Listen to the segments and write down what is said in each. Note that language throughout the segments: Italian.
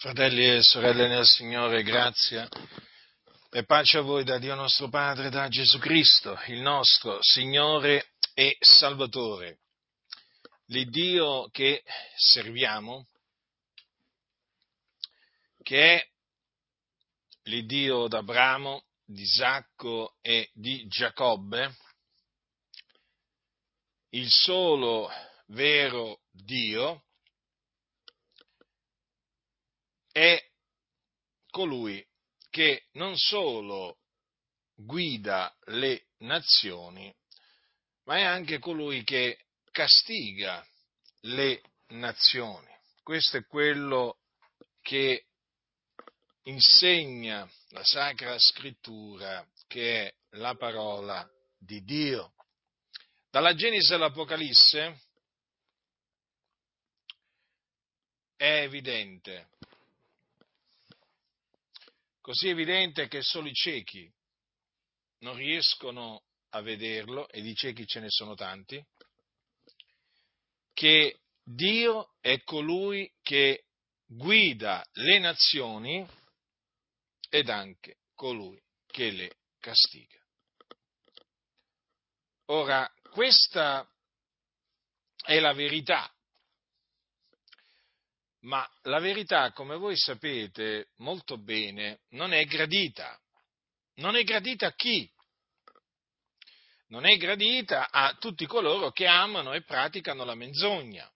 Fratelli e sorelle nel Signore, grazia e pace a voi da Dio nostro Padre, da Gesù Cristo, il nostro Signore e Salvatore. L'Iddio che serviamo, che è l'Iddio d'Abramo, di Isacco e di Giacobbe, il solo vero Dio, è colui che non solo guida le nazioni, ma è anche colui che castiga le nazioni. Questo è quello che insegna la Sacra Scrittura, che è la parola di Dio. Dalla Genesi all'Apocalisse è evidente così evidente che solo i ciechi non riescono a vederlo, e di ciechi ce ne sono tanti, che Dio è colui che guida le nazioni ed anche colui che le castiga. Ora, questa è la verità ma la verità, come voi sapete molto bene, non è gradita. Non è gradita a chi? Non è gradita a tutti coloro che amano e praticano la menzogna,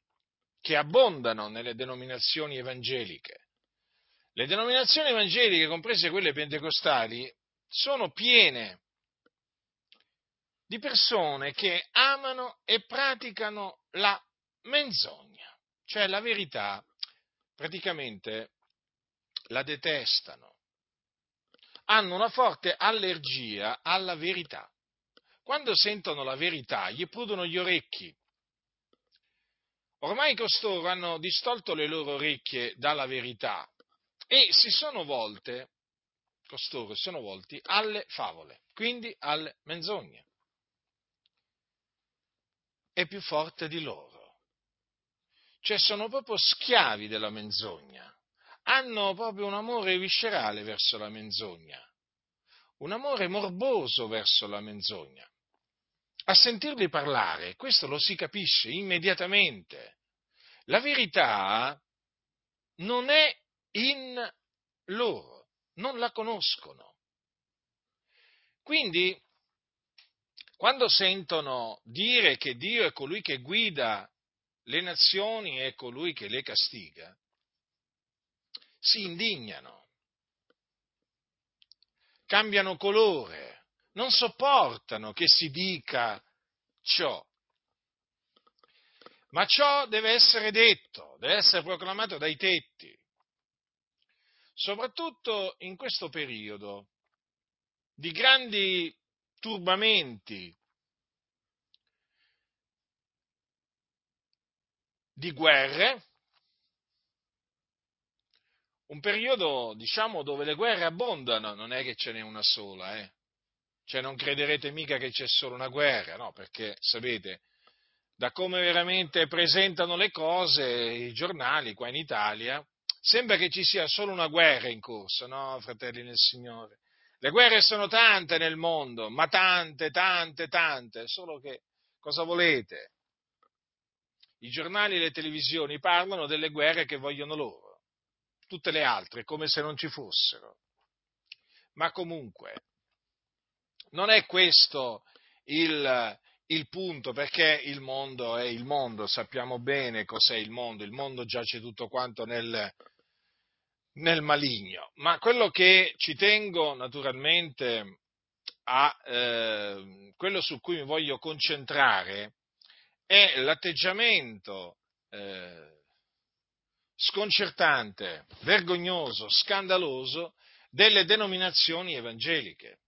che abbondano nelle denominazioni evangeliche. Le denominazioni evangeliche, comprese quelle pentecostali, sono piene di persone che amano e praticano la menzogna, cioè la verità praticamente la detestano, hanno una forte allergia alla verità. Quando sentono la verità gli prudono gli orecchi. Ormai costoro hanno distolto le loro orecchie dalla verità e si sono volte, costoro sono volti alle favole, quindi alle menzogne. È più forte di loro cioè sono proprio schiavi della menzogna, hanno proprio un amore viscerale verso la menzogna, un amore morboso verso la menzogna. A sentirli parlare, questo lo si capisce immediatamente. La verità non è in loro, non la conoscono. Quindi, quando sentono dire che Dio è colui che guida le nazioni e colui che le castiga, si indignano, cambiano colore, non sopportano che si dica ciò. Ma ciò deve essere detto, deve essere proclamato dai tetti, soprattutto in questo periodo di grandi turbamenti di guerre, un periodo, diciamo, dove le guerre abbondano, non è che ce n'è una sola, eh? Cioè non crederete mica che c'è solo una guerra, no? Perché, sapete, da come veramente presentano le cose i giornali qua in Italia, sembra che ci sia solo una guerra in corso, no, fratelli nel Signore? Le guerre sono tante nel mondo, ma tante, tante, tante, solo che cosa volete? I giornali e le televisioni parlano delle guerre che vogliono loro, tutte le altre come se non ci fossero. Ma comunque, non è questo il, il punto, perché il mondo è il mondo, sappiamo bene cos'è il mondo, il mondo giace tutto quanto nel, nel maligno, ma quello che ci tengo naturalmente a, eh, quello su cui mi voglio concentrare è l'atteggiamento eh, sconcertante, vergognoso, scandaloso delle denominazioni evangeliche,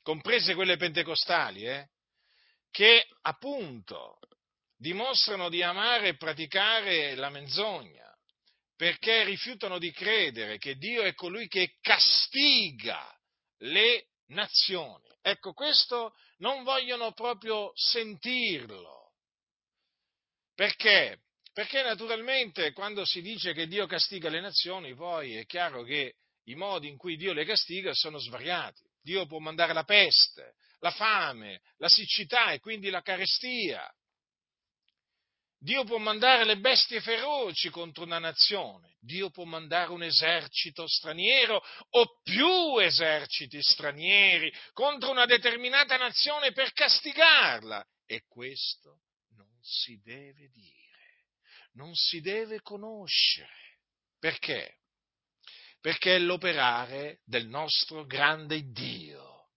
comprese quelle pentecostali, eh, che appunto dimostrano di amare e praticare la menzogna, perché rifiutano di credere che Dio è colui che castiga le nazioni. Ecco, questo non vogliono proprio sentirlo perché Perché naturalmente quando si dice che Dio castiga le nazioni, poi è chiaro che i modi in cui Dio le castiga sono svariati. Dio può mandare la peste, la fame, la siccità e quindi la carestia. Dio può mandare le bestie feroci contro una nazione, Dio può mandare un esercito straniero o più eserciti stranieri contro una determinata nazione per castigarla. E questo si deve dire, non si deve conoscere. Perché? Perché è l'operare del nostro grande Dio,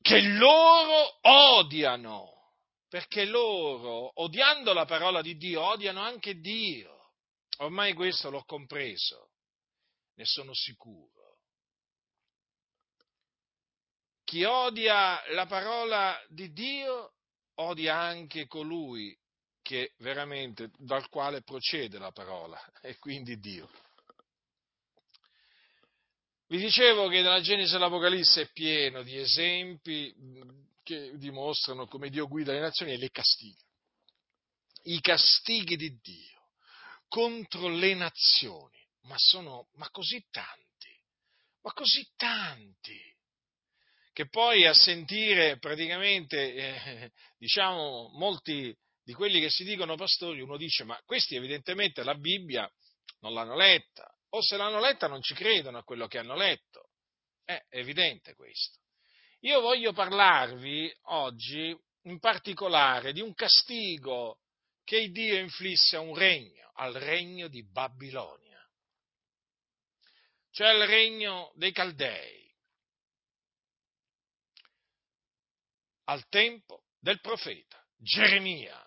che loro odiano perché loro, odiando la parola di Dio, odiano anche Dio. Ormai questo l'ho compreso, ne sono sicuro. Chi odia la parola di Dio odia anche colui che veramente dal quale procede la parola, e quindi Dio. Vi dicevo che nella Genesi all'Apocalisse è pieno di esempi che dimostrano come Dio guida le nazioni e le castiga. I castighi di Dio contro le nazioni, ma sono ma così tanti, ma così tanti, che poi a sentire praticamente, eh, diciamo, molti di quelli che si dicono pastori, uno dice, ma questi evidentemente la Bibbia non l'hanno letta, o se l'hanno letta non ci credono a quello che hanno letto. È evidente questo. Io voglio parlarvi oggi in particolare di un castigo che Dio inflisse a un regno, al regno di Babilonia, cioè al regno dei Caldei, al tempo del profeta Geremia,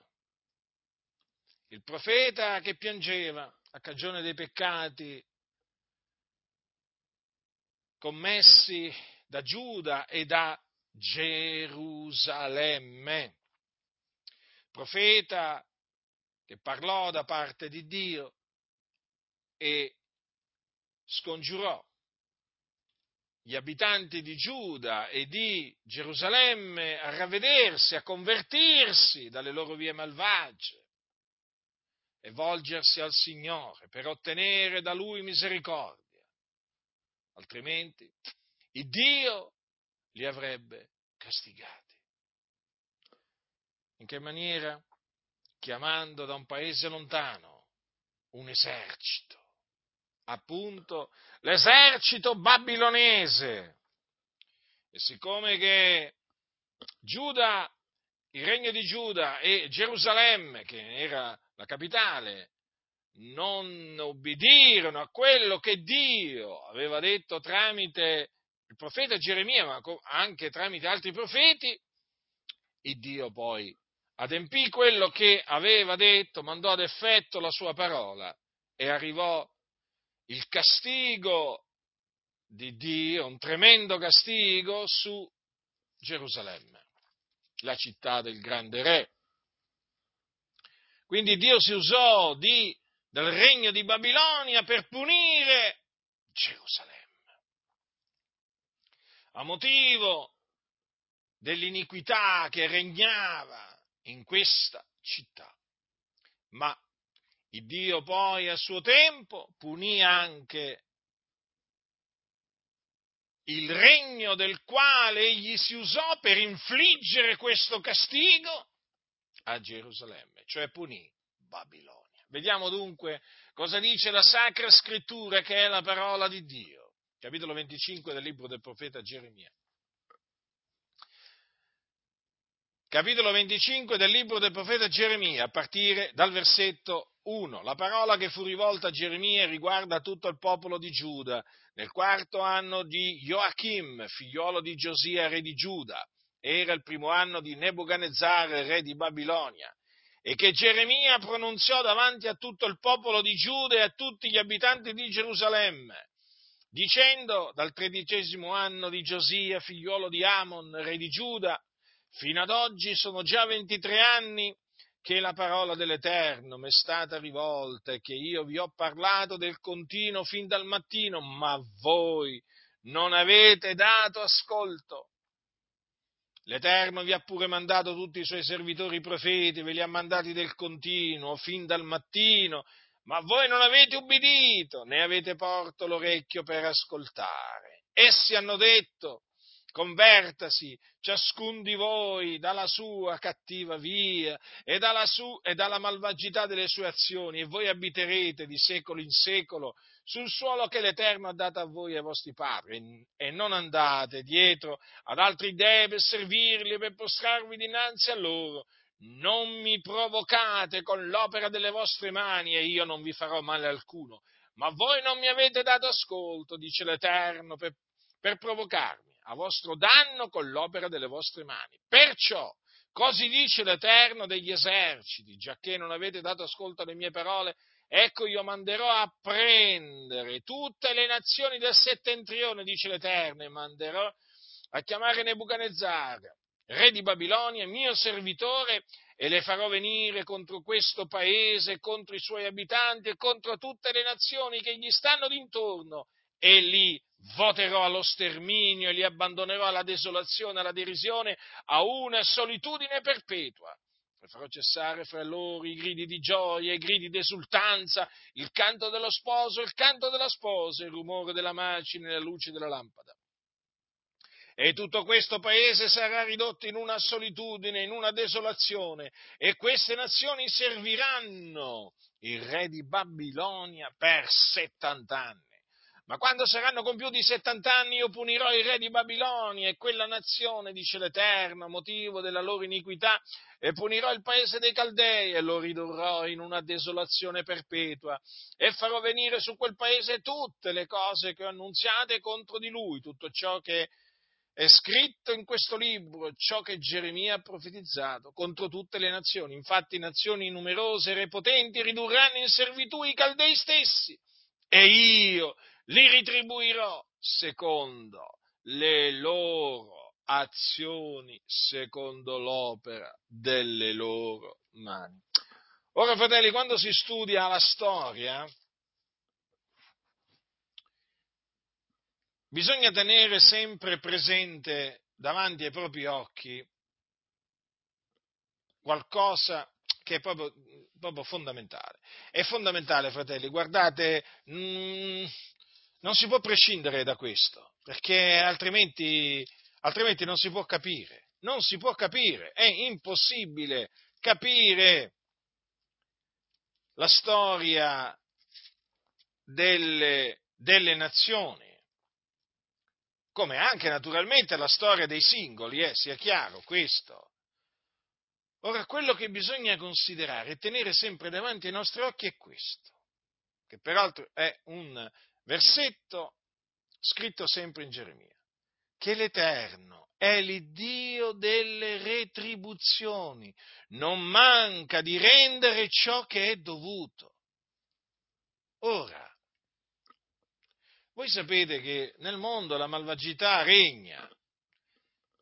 il profeta che piangeva a cagione dei peccati commessi da Giuda e da Gerusalemme. Profeta che parlò da parte di Dio e scongiurò gli abitanti di Giuda e di Gerusalemme a ravvedersi, a convertirsi dalle loro vie malvagie e volgersi al Signore per ottenere da Lui misericordia. Altrimenti il Dio li avrebbe castigati. In che maniera? Chiamando da un paese lontano un esercito, appunto l'esercito babilonese. E siccome che Giuda, il regno di Giuda e Gerusalemme, che era la capitale, non ubbidirono a quello che Dio aveva detto tramite il profeta Geremia, ma anche tramite altri profeti, il Dio poi adempì quello che aveva detto, mandò ad effetto la sua parola e arrivò il castigo di Dio, un tremendo castigo su Gerusalemme, la città del grande re. Quindi Dio si usò di, del regno di Babilonia per punire Gerusalemme a motivo dell'iniquità che regnava in questa città. Ma il Dio poi a suo tempo punì anche il regno del quale egli si usò per infliggere questo castigo a Gerusalemme, cioè punì Babilonia. Vediamo dunque cosa dice la Sacra Scrittura che è la parola di Dio capitolo 25 del libro del profeta Geremia. Capitolo 25 del libro del profeta Geremia, a partire dal versetto 1. La parola che fu rivolta a Geremia riguarda tutto il popolo di Giuda, nel quarto anno di Joachim, figliolo di Giosia, re di Giuda. Era il primo anno di Nebuchadnezzar, re di Babilonia e che Geremia pronunziò davanti a tutto il popolo di Giuda e a tutti gli abitanti di Gerusalemme dicendo dal tredicesimo anno di Giosia, figliuolo di Amon, re di Giuda, fino ad oggi sono già 23 anni che la parola dell'Eterno mi è stata rivolta e che io vi ho parlato del continuo fin dal mattino, ma voi non avete dato ascolto. L'Eterno vi ha pure mandato tutti i suoi servitori profeti, ve li ha mandati del continuo, fin dal mattino, ma voi non avete ubbidito, né avete porto l'orecchio per ascoltare. Essi hanno detto, convertasi ciascun di voi dalla sua cattiva via e dalla, su, e dalla malvagità delle sue azioni e voi abiterete di secolo in secolo sul suolo che l'Eterno ha dato a voi e ai vostri padri e non andate dietro ad altri dei per servirli e per prostrarvi dinanzi a loro non mi provocate con l'opera delle vostre mani e io non vi farò male alcuno. Ma voi non mi avete dato ascolto, dice l'Eterno, per, per provocarmi a vostro danno con l'opera delle vostre mani. Perciò, così dice l'Eterno degli eserciti, giacché non avete dato ascolto alle mie parole, ecco io manderò a prendere tutte le nazioni del settentrione, dice l'Eterno, e manderò a chiamare Nebuchadnezzar, re di Babilonia, mio servitore, e le farò venire contro questo paese, contro i suoi abitanti e contro tutte le nazioni che gli stanno d'intorno, e li voterò allo sterminio e li abbandonerò alla desolazione, alla derisione, a una solitudine perpetua. E farò cessare fra loro i gridi di gioia, i gridi di esultanza, il canto dello sposo, il canto della sposa, il rumore della macina e la luce della lampada e tutto questo paese sarà ridotto in una solitudine, in una desolazione, e queste nazioni serviranno il re di Babilonia per 70 anni. Ma quando saranno compiuti 70 anni io punirò il re di Babilonia e quella nazione, dice l'Eterno, motivo della loro iniquità, e punirò il paese dei Caldei e lo ridurrò in una desolazione perpetua e farò venire su quel paese tutte le cose che ho annunziate contro di lui, tutto ciò che è scritto in questo libro ciò che Geremia ha profetizzato contro tutte le nazioni. Infatti nazioni numerose e potenti ridurranno in servitù i caldei stessi e io li ritribuirò secondo le loro azioni, secondo l'opera delle loro mani. Ora, fratelli, quando si studia la storia, bisogna tenere sempre presente davanti ai propri occhi qualcosa che è proprio, proprio fondamentale. È fondamentale, fratelli, guardate, mh, mm, non si può prescindere da questo, perché altrimenti, altrimenti non si può capire. Non si può capire, è impossibile capire la storia delle, delle nazioni come anche naturalmente la storia dei singoli, eh, sia chiaro questo. Ora, quello che bisogna considerare e tenere sempre davanti ai nostri occhi è questo, che peraltro è un versetto scritto sempre in Geremia, che l'Eterno è l'Iddio delle retribuzioni, non manca di rendere ciò che è dovuto. Ora, voi sapete che nel mondo la malvagità regna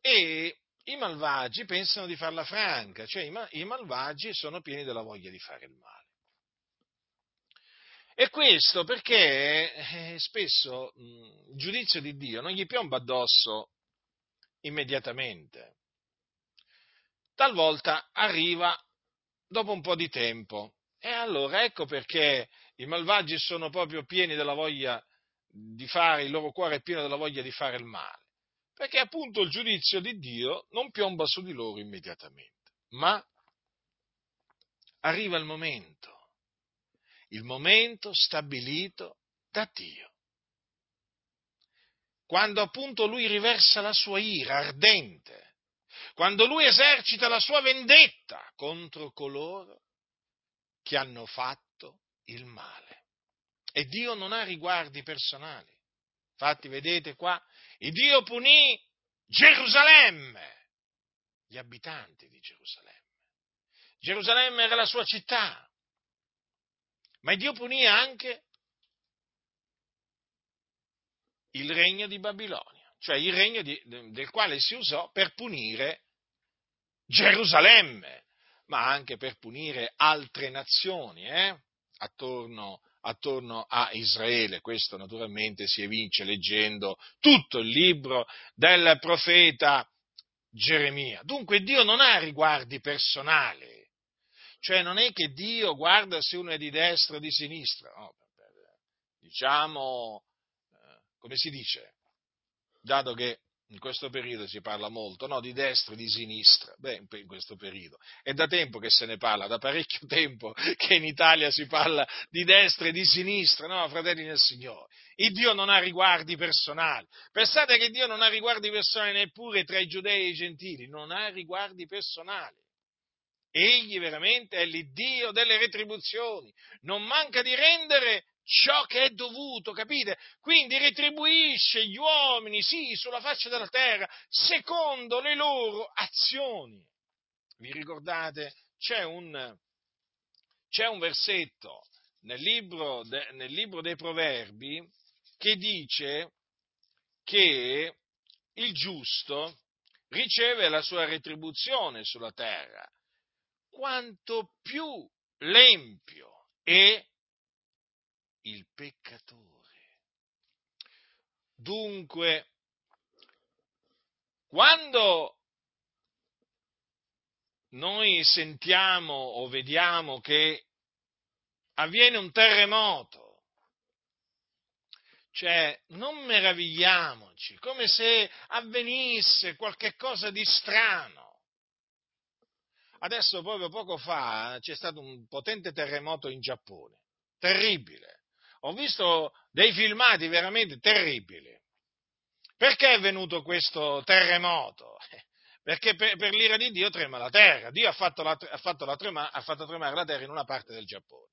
e i malvagi pensano di farla franca, cioè i, i malvagi sono pieni della voglia di fare il male. E questo perché eh, spesso il giudizio di Dio non gli piomba addosso immediatamente. Talvolta arriva dopo un po' di tempo. E allora ecco perché i malvagi sono proprio pieni della voglia di fare, il loro cuore è pieno della voglia di fare il male, perché appunto il giudizio di Dio non piomba su di loro immediatamente, ma arriva il momento, il momento stabilito da Dio. Quando appunto lui riversa la sua ira ardente, quando lui esercita la sua vendetta contro coloro che hanno fatto il male. E Dio non ha riguardi personali. Infatti, vedete qua, il Dio punì Gerusalemme, gli abitanti di Gerusalemme. Gerusalemme era la sua città, ma Dio punì anche il regno di Babilonia, cioè il regno di, del quale si usò per punire Gerusalemme, ma anche per punire altre nazioni eh, attorno attorno a Israele. Questo naturalmente si evince leggendo tutto il libro del profeta Geremia. Dunque Dio non ha riguardi personali, cioè non è che Dio guarda se uno è di destra o di sinistra, no, diciamo, eh, come si dice, dato che in questo periodo si parla molto no, di destra e di sinistra, beh, in questo periodo. È da tempo che se ne parla, da parecchio tempo che in Italia si parla di destra e di sinistra, no, fratelli del Signore. Il Dio non ha riguardi personali. Pensate che Dio non ha riguardi personali neppure tra i giudei e i gentili, non ha riguardi personali. Egli veramente è l'Iddio delle retribuzioni, non manca di rendere ciò che è dovuto, capite? Quindi retribuisce gli uomini, sì, sulla faccia della terra, secondo le loro azioni. Vi ricordate? C'è un, c'è un versetto nel libro, de, nel libro dei Proverbi che dice che il giusto riceve la sua retribuzione sulla terra, quanto più l'empio è il peccatore. Dunque, quando noi sentiamo o vediamo che avviene un terremoto, cioè non meravigliamoci, come se avvenisse qualche cosa di strano. Adesso, proprio poco fa, c'è stato un potente terremoto in Giappone, terribile ho visto dei filmati veramente terribili. Perché è venuto questo terremoto? Perché per, per l'ira di Dio trema la terra. Dio ha fatto, la, ha, fatto la trema, ha fatto, tremare la terra in una parte del Giappone.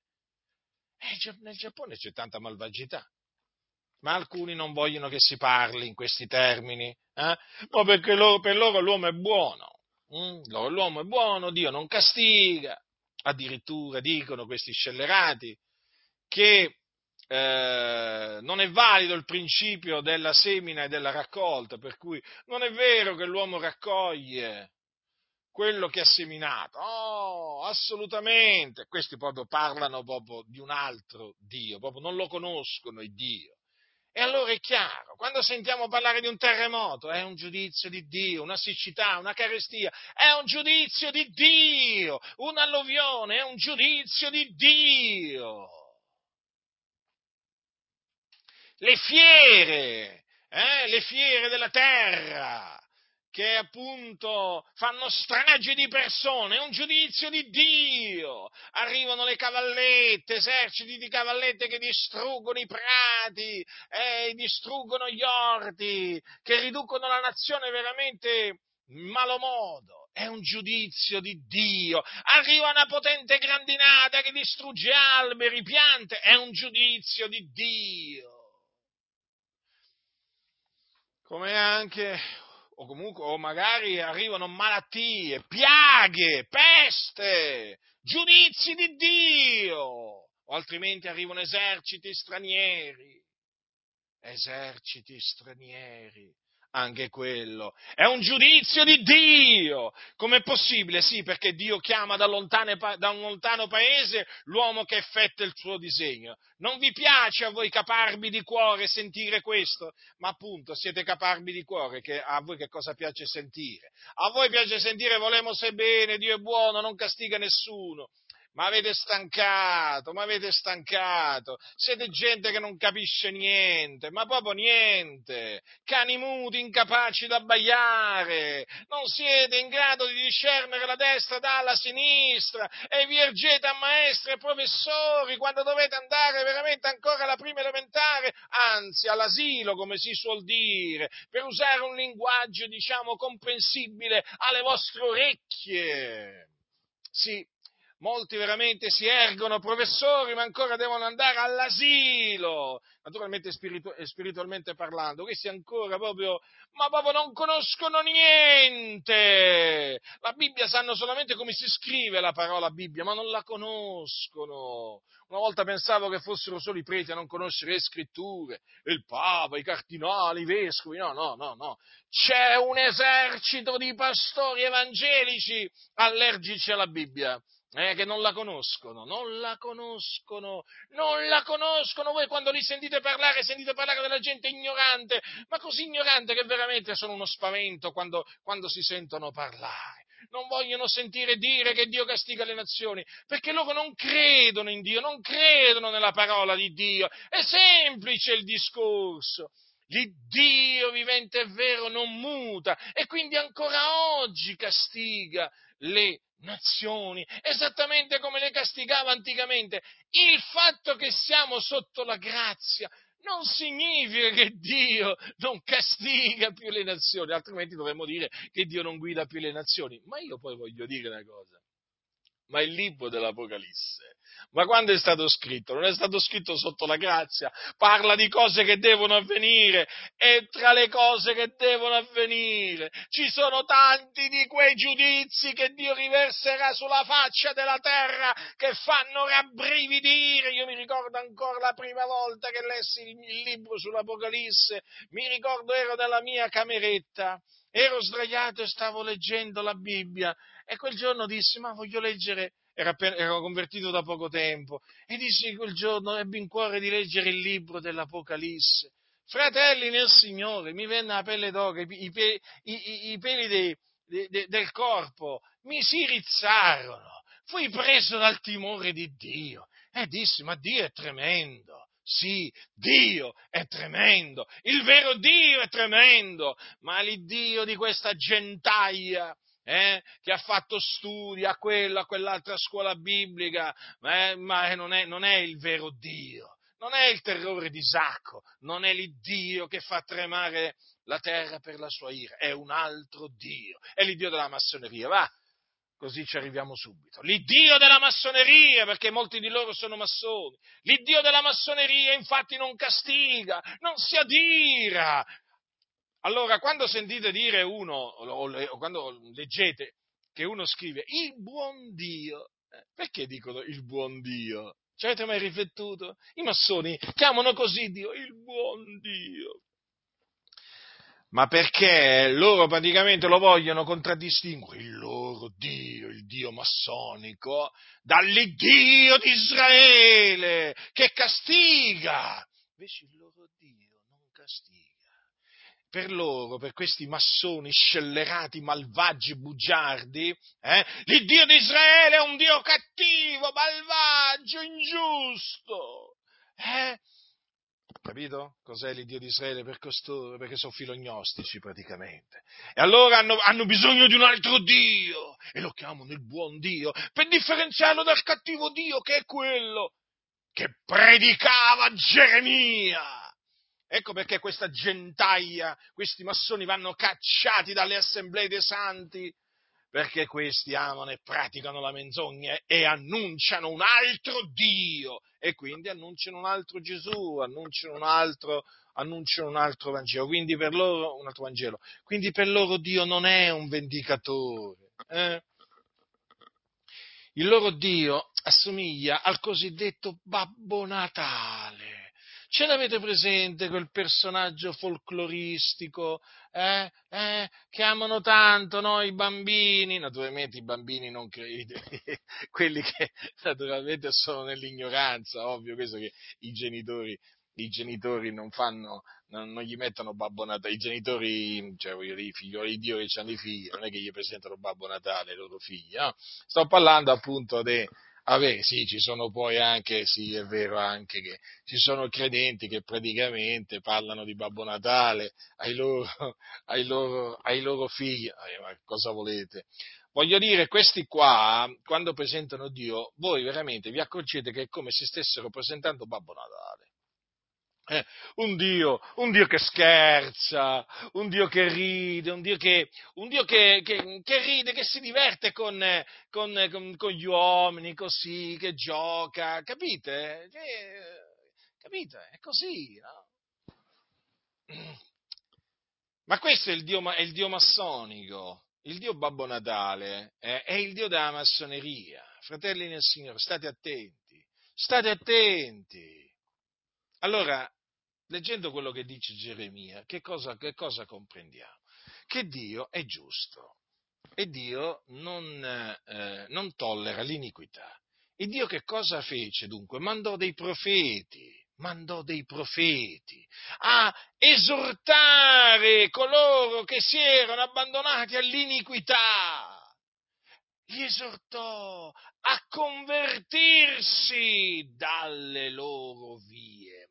E nel Giappone c'è tanta malvagità. Ma alcuni non vogliono che si parli in questi termini. Eh? Ma perché loro, per loro l'uomo è buono. Mm? L'uomo è buono, Dio non castiga. Addirittura dicono questi scellerati che eh, non è valido il principio della semina e della raccolta, per cui non è vero che l'uomo raccoglie quello che ha seminato. Oh, assolutamente. Questi proprio parlano proprio di un altro Dio, proprio non lo conoscono il Dio. E allora è chiaro, quando sentiamo parlare di un terremoto, è un giudizio di Dio, una siccità, una carestia, è un giudizio di Dio, un'alluvione, è un giudizio di Dio. Le fiere, eh, le fiere della terra, che appunto fanno strage di persone, è un giudizio di Dio. Arrivano le cavallette, eserciti di cavallette che distruggono i prati, eh, distruggono gli orti, che riducono la nazione veramente in malo modo. È un giudizio di Dio. Arriva una potente grandinata che distrugge alberi, piante. È un giudizio di Dio come anche, o comunque, o magari arrivano malattie, piaghe, peste, giudizi di Dio, o altrimenti arrivano eserciti stranieri, eserciti stranieri anche quello. È un giudizio di Dio. Com'è possibile? Sì, perché Dio chiama da, lontane, da, un lontano paese l'uomo che effetta il suo disegno. Non vi piace a voi caparbi di cuore sentire questo? Ma appunto siete caparbi di cuore, che a voi che cosa piace sentire? A voi piace sentire volemo se bene, Dio è buono, non castiga nessuno ma avete stancato, ma avete stancato, siete gente che non capisce niente, ma proprio niente, cani muti, incapaci da abbaiare, non siete in grado di discernere la destra dalla sinistra. E vi ergete a maestri e professori quando dovete andare veramente ancora alla prima elementare, anzi all'asilo, come si suol dire, per usare un linguaggio, diciamo, comprensibile alle vostre orecchie. Sì, Molti veramente si ergono professori, ma ancora devono andare all'asilo, naturalmente spiritu- spiritualmente parlando. Questi ancora proprio, ma proprio non conoscono niente. La Bibbia sanno solamente come si scrive la parola Bibbia, ma non la conoscono. Una volta pensavo che fossero solo i preti a non conoscere le scritture, il Papa, i cardinali, i vescovi. No, no, no, no. C'è un esercito di pastori evangelici allergici alla Bibbia eh, che non la conoscono, non la conoscono, non la conoscono. Voi quando li sentite parlare, sentite parlare della gente ignorante, ma così ignorante che veramente sono uno spavento quando, quando si sentono parlare. Non vogliono sentire dire che Dio castiga le nazioni, perché loro non credono in Dio, non credono nella parola di Dio. È semplice il discorso. L'Iddio vivente e vero non muta e quindi ancora oggi castiga le nazioni, esattamente come le castigava anticamente. Il fatto che siamo sotto la grazia non significa che Dio non castiga più le nazioni, altrimenti dovremmo dire che Dio non guida più le nazioni. Ma io poi voglio dire una cosa, ma il libro dell'Apocalisse. Ma quando è stato scritto? Non è stato scritto sotto la grazia, parla di cose che devono avvenire. E tra le cose che devono avvenire. Ci sono tanti di quei giudizi che Dio riverserà sulla faccia della terra che fanno rabbrividire. Io mi ricordo ancora la prima volta che lessi il libro sull'Apocalisse, mi ricordo ero nella mia cameretta ero sdraiato e stavo leggendo la Bibbia e quel giorno dissi ma voglio leggere ero convertito da poco tempo, e dissi quel giorno, ebbi in cuore di leggere il libro dell'Apocalisse. Fratelli nel Signore, mi venne la pelle d'oca, i, i, i, i peli dei, de, del corpo mi si rizzarono, fui preso dal timore di Dio e dissi, ma Dio è tremendo. Sì, Dio è tremendo, il vero Dio è tremendo, ma l'Iddio di questa gentaglia eh, che ha fatto studi a quella, a quell'altra scuola biblica, eh, ma non è, non è il vero Dio, non è il terrore di Isacco, non è l'Iddio che fa tremare la terra per la sua ira, è un altro Dio, è l'Iddio della massoneria, va, così ci arriviamo subito. L'Iddio della massoneria, perché molti di loro sono massoni, l'Iddio della massoneria infatti non castiga, non si adira, allora, quando sentite dire uno, o quando leggete che uno scrive il buon Dio, eh, perché dicono il buon Dio? Ci avete mai riflettuto? I massoni chiamano così Dio, il buon Dio. Ma perché loro praticamente lo vogliono contraddistinguere, il loro Dio, il Dio massonico, dall'Iddio di Israele, che castiga. Invece il loro Dio non castiga per loro, per questi massoni scellerati, malvagi, bugiardi, eh, l'Iddio di Israele è un Dio cattivo, malvagio, ingiusto. Eh? Capito? Cos'è l'Iddio di Israele per costoro? Perché sono filognostici praticamente. E allora hanno, hanno bisogno di un altro Dio e lo chiamano il buon Dio per differenziarlo dal cattivo Dio che è quello che predicava Geremia Ecco perché questa gentaglia, questi massoni vanno cacciati dalle assemblee dei santi, perché questi amano e praticano la menzogna e annunciano un altro Dio e quindi annunciano un altro Gesù, annunciano un altro, annunciano un altro Vangelo, quindi per loro un altro Vangelo. Quindi per loro Dio non è un vendicatore. Eh? Il loro Dio assomiglia al cosiddetto Babbo Natale Ce l'avete presente quel personaggio folcloristico eh, eh, che amano tanto no, i bambini? Naturalmente i bambini non credete, quelli che naturalmente sono nell'ignoranza, ovvio, questo che i genitori, i genitori non fanno, non, non, gli mettono Babbo Natale, i genitori, cioè voglio dire, i figlioli di Dio che hanno i figli, non è che gli presentano Babbo Natale ai loro figli, no? Sto parlando appunto dei Vabbè, sì, ci sono poi anche, sì, è vero anche che ci sono credenti che praticamente parlano di Babbo Natale ai loro, ai loro, ai loro figli. Eh, ma cosa volete? Voglio dire, questi qua, quando presentano Dio, voi veramente vi accorgete che è come se stessero presentando Babbo Natale. Eh, un, Dio, un Dio che scherza, un Dio che ride, un Dio che, un Dio che, che, che ride, che si diverte con, con, con, con, gli uomini, così, che gioca, capite? capite? È così, no? Ma questo è il Dio, è il Dio massonico, il Dio Babbo Natale, eh, è il Dio della massoneria. Fratelli nel Signore, state attenti, state attenti. Allora, leggendo quello che dice Geremia, che cosa, che cosa comprendiamo? Che Dio è giusto. e Dio non, eh, non tollera l'iniquità. E Dio che cosa fece dunque? Mandò dei profeti, mandò dei profeti a esortare coloro che si erano abbandonati all'iniquità. Li esortò a convertirsi dalle loro vie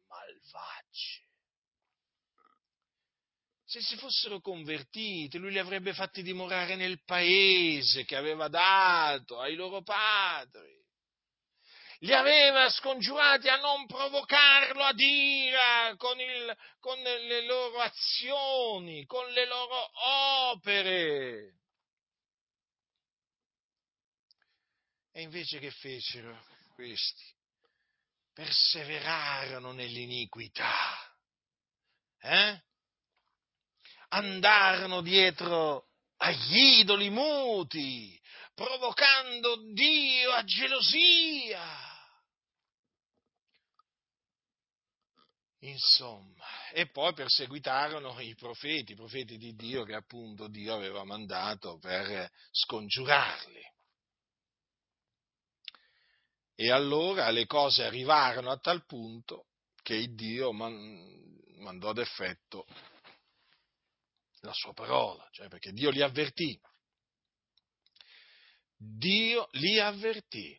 malvagie se si fossero convertiti, lui li avrebbe fatti dimorare nel paese che aveva dato ai loro padri. Li aveva scongiurati a non provocarlo ad ira con, il, con le loro azioni, con le loro opere. E invece che fecero questi? Perseverarono nell'iniquità. Eh? andarono dietro agli idoli muti, provocando Dio a gelosia. Insomma, e poi perseguitarono i profeti, i profeti di Dio che appunto Dio aveva mandato per scongiurarli. E allora le cose arrivarono a tal punto che Dio mandò ad effetto la sua parola, cioè perché Dio li avvertì. Dio li avvertì.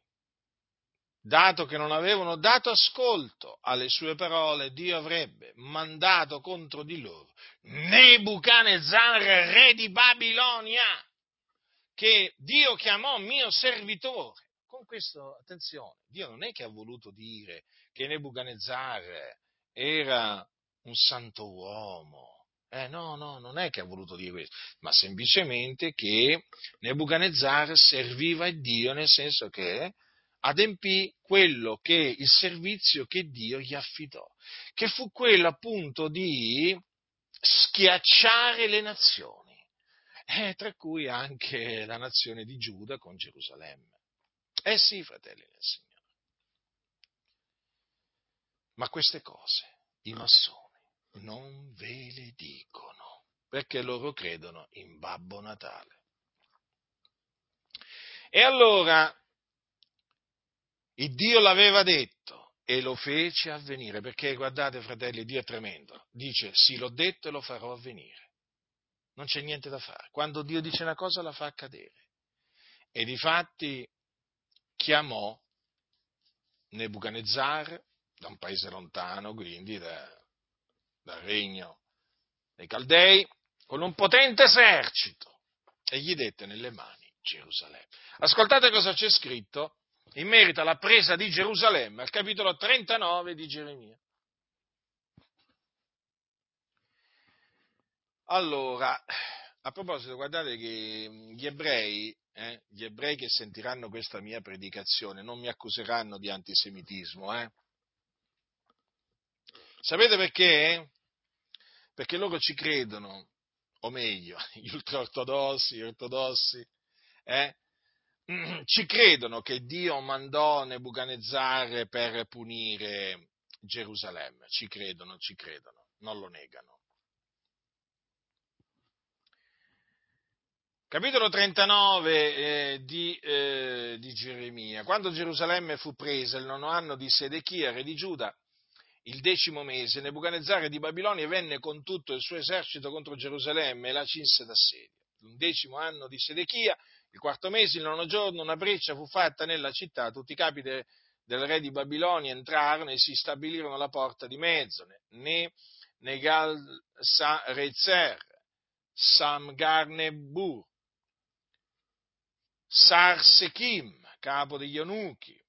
Dato che non avevano dato ascolto alle sue parole, Dio avrebbe mandato contro di loro Nebuchadnezzar, re di Babilonia, che Dio chiamò mio servitore. Con questo, attenzione, Dio non è che ha voluto dire che Nebuchadnezzar era un santo uomo, eh, no, no, non è che ha voluto dire questo, ma semplicemente che Nebuchadnezzar serviva Dio nel senso che adempì quello che il servizio che Dio gli affidò, che fu quello appunto di schiacciare le nazioni, eh, tra cui anche la nazione di Giuda con Gerusalemme. Eh sì, fratelli del Signore. Ma queste cose i massoni non ve le dicono, perché loro credono in Babbo Natale. E allora il Dio l'aveva detto e lo fece avvenire, perché guardate fratelli, Dio è tremendo, dice sì l'ho detto e lo farò avvenire, non c'è niente da fare, quando Dio dice una cosa la fa accadere. E difatti chiamò Nebuchadnezzar da un paese lontano, quindi da, dal regno dei Caldei con un potente esercito e gli dette nelle mani Gerusalemme. Ascoltate cosa c'è scritto in merito alla presa di Gerusalemme, al capitolo 39 di Geremia. Allora, a proposito, guardate che gli ebrei, eh, gli ebrei che sentiranno questa mia predicazione non mi accuseranno di antisemitismo, eh? Sapete perché? Perché loro ci credono, o meglio, gli ultraortodossi, gli ortodossi, eh? ci credono che Dio mandò Nebuchadnezzar per punire Gerusalemme, ci credono, ci credono, non lo negano. Capitolo 39 eh, di, eh, di Geremia. Quando Gerusalemme fu presa il nono anno di Sedechia, re di Giuda, il decimo mese, Nebuchadnezzar di Babilonia venne con tutto il suo esercito contro Gerusalemme e la cinse d'assedio. L'undecimo anno di Sedechia, il quarto mese, il nono giorno, una breccia fu fatta nella città, tutti i capi de, del re di Babilonia entrarono e si stabilirono alla porta di mezzo, né Negal Sarezer, Samgarnebur, Sarsekim, capo degli eunuchi,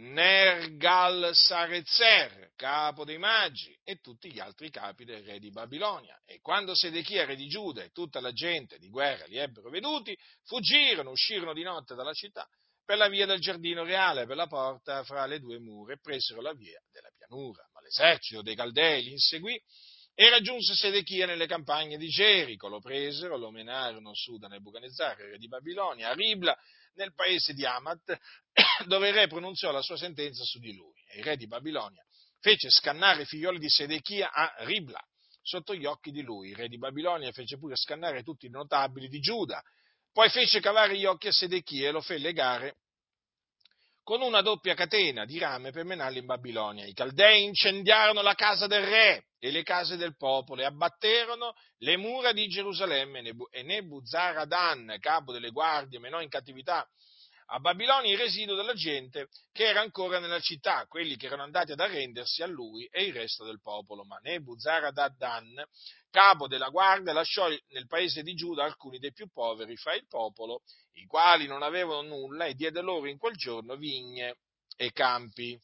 Nergal Sarezer, capo dei magi, e tutti gli altri capi del re di Babilonia. E quando Sedechia, re di Giuda, e tutta la gente di guerra li ebbero veduti, fuggirono, uscirono di notte dalla città per la via del giardino reale, per la porta fra le due mura, e presero la via della pianura. Ma l'esercito dei Caldei li inseguì e raggiunse Sedechia nelle campagne di Gerico. Lo presero, lo menarono su da Nebuchadnezzar, re di Babilonia, a Ribla, nel paese di Amat, dove il re pronunziò la sua sentenza su di lui. E il re di Babilonia fece scannare i figlioli di Sedechia a Ribla, sotto gli occhi di lui. Il re di Babilonia fece pure scannare tutti i notabili di Giuda, Poi fece cavare gli occhi a Sedechia e lo fe legare con una doppia catena di rame per menarlo in Babilonia. I Caldei incendiarono la casa del re e le case del popolo e abbatterono le mura di Gerusalemme e Nebuzaradan, capo delle guardie, menò in cattività a Babilonia il residuo della gente che era ancora nella città, quelli che erano andati ad arrendersi a lui e il resto del popolo. Ma Nebuzaradan, capo della guardia, lasciò nel paese di Giuda alcuni dei più poveri fra il popolo, i quali non avevano nulla, e diede loro in quel giorno vigne e campi.